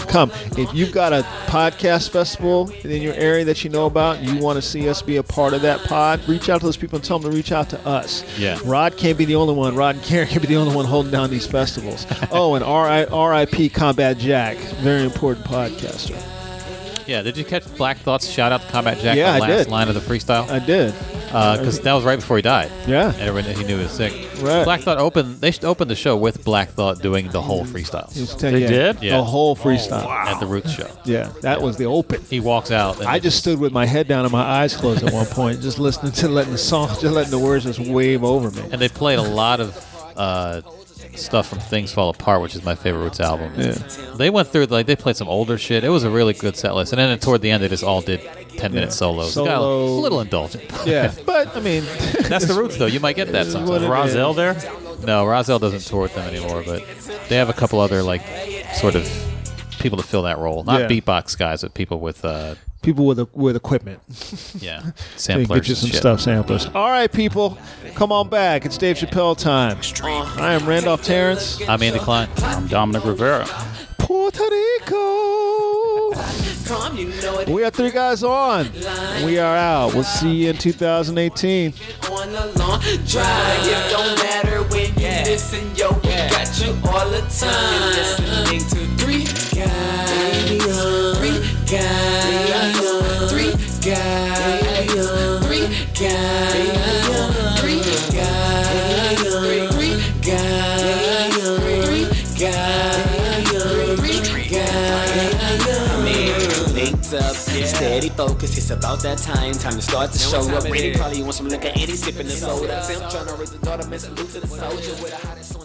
Come. If you've got a podcast festival in your area that you know about, and you want to see us be a part of that pod, reach out to those people and tell them to reach out to us. Yeah. Rod can't be the only one. Rod and Karen can't be the only one holding down these festivals. oh, and R.I- RIP Combat Jack, very important podcaster. Yeah. Did you catch Black Thought's shout out to Combat Jack? Yeah, the I last did. line of the freestyle. I did. Because that was right before he died. Yeah. And everyone he knew he was sick. Right. Black Thought opened. They should open the show with Black Thought doing the whole freestyle He They yeah, did? Yeah. A whole freestyle. at the Roots show. Yeah, that was the open. He walks out. And I just stood with my head down and my eyes closed at one point, just listening to letting the song, just letting the words just wave over me. and they played a lot of uh, stuff from Things Fall Apart, which is my favorite Roots album. Yeah. They went through like they played some older shit. It was a really good set list, and then toward the end they just all did ten minute solos. It got a little indulgent. Yeah, but I mean, That's the Roots, though. You might get that what sometimes. it Rahzel there? No, Rahzel doesn't tour with them anymore, but they have a couple other like sort of people to fill that role. Not Yeah. beatbox guys, but people with uh, people with with equipment. yeah They samplers. get you some shit. stuff samplers. All right, people, come on back. It's Dave Chappelle time. I am Randolph Terrence, I'm Andy Klein. I'm Dominic Rivera. Puerto Rico. Come, you know it. We are three guys on. We are out. We'll see you in 2018. on a long drive. It don't matter when you listen, yo, we got you all the time. Guys, three guys, three guys, three guys, three guys, three guys, three guys, three guys. Man, linked up, steady focus. It's about that time. Time to start the show up. Ready, probably want some liquor. Eddie sipping the soda. Say I'm trying to raise the daughter, man. Salute to the soldier with a hottest.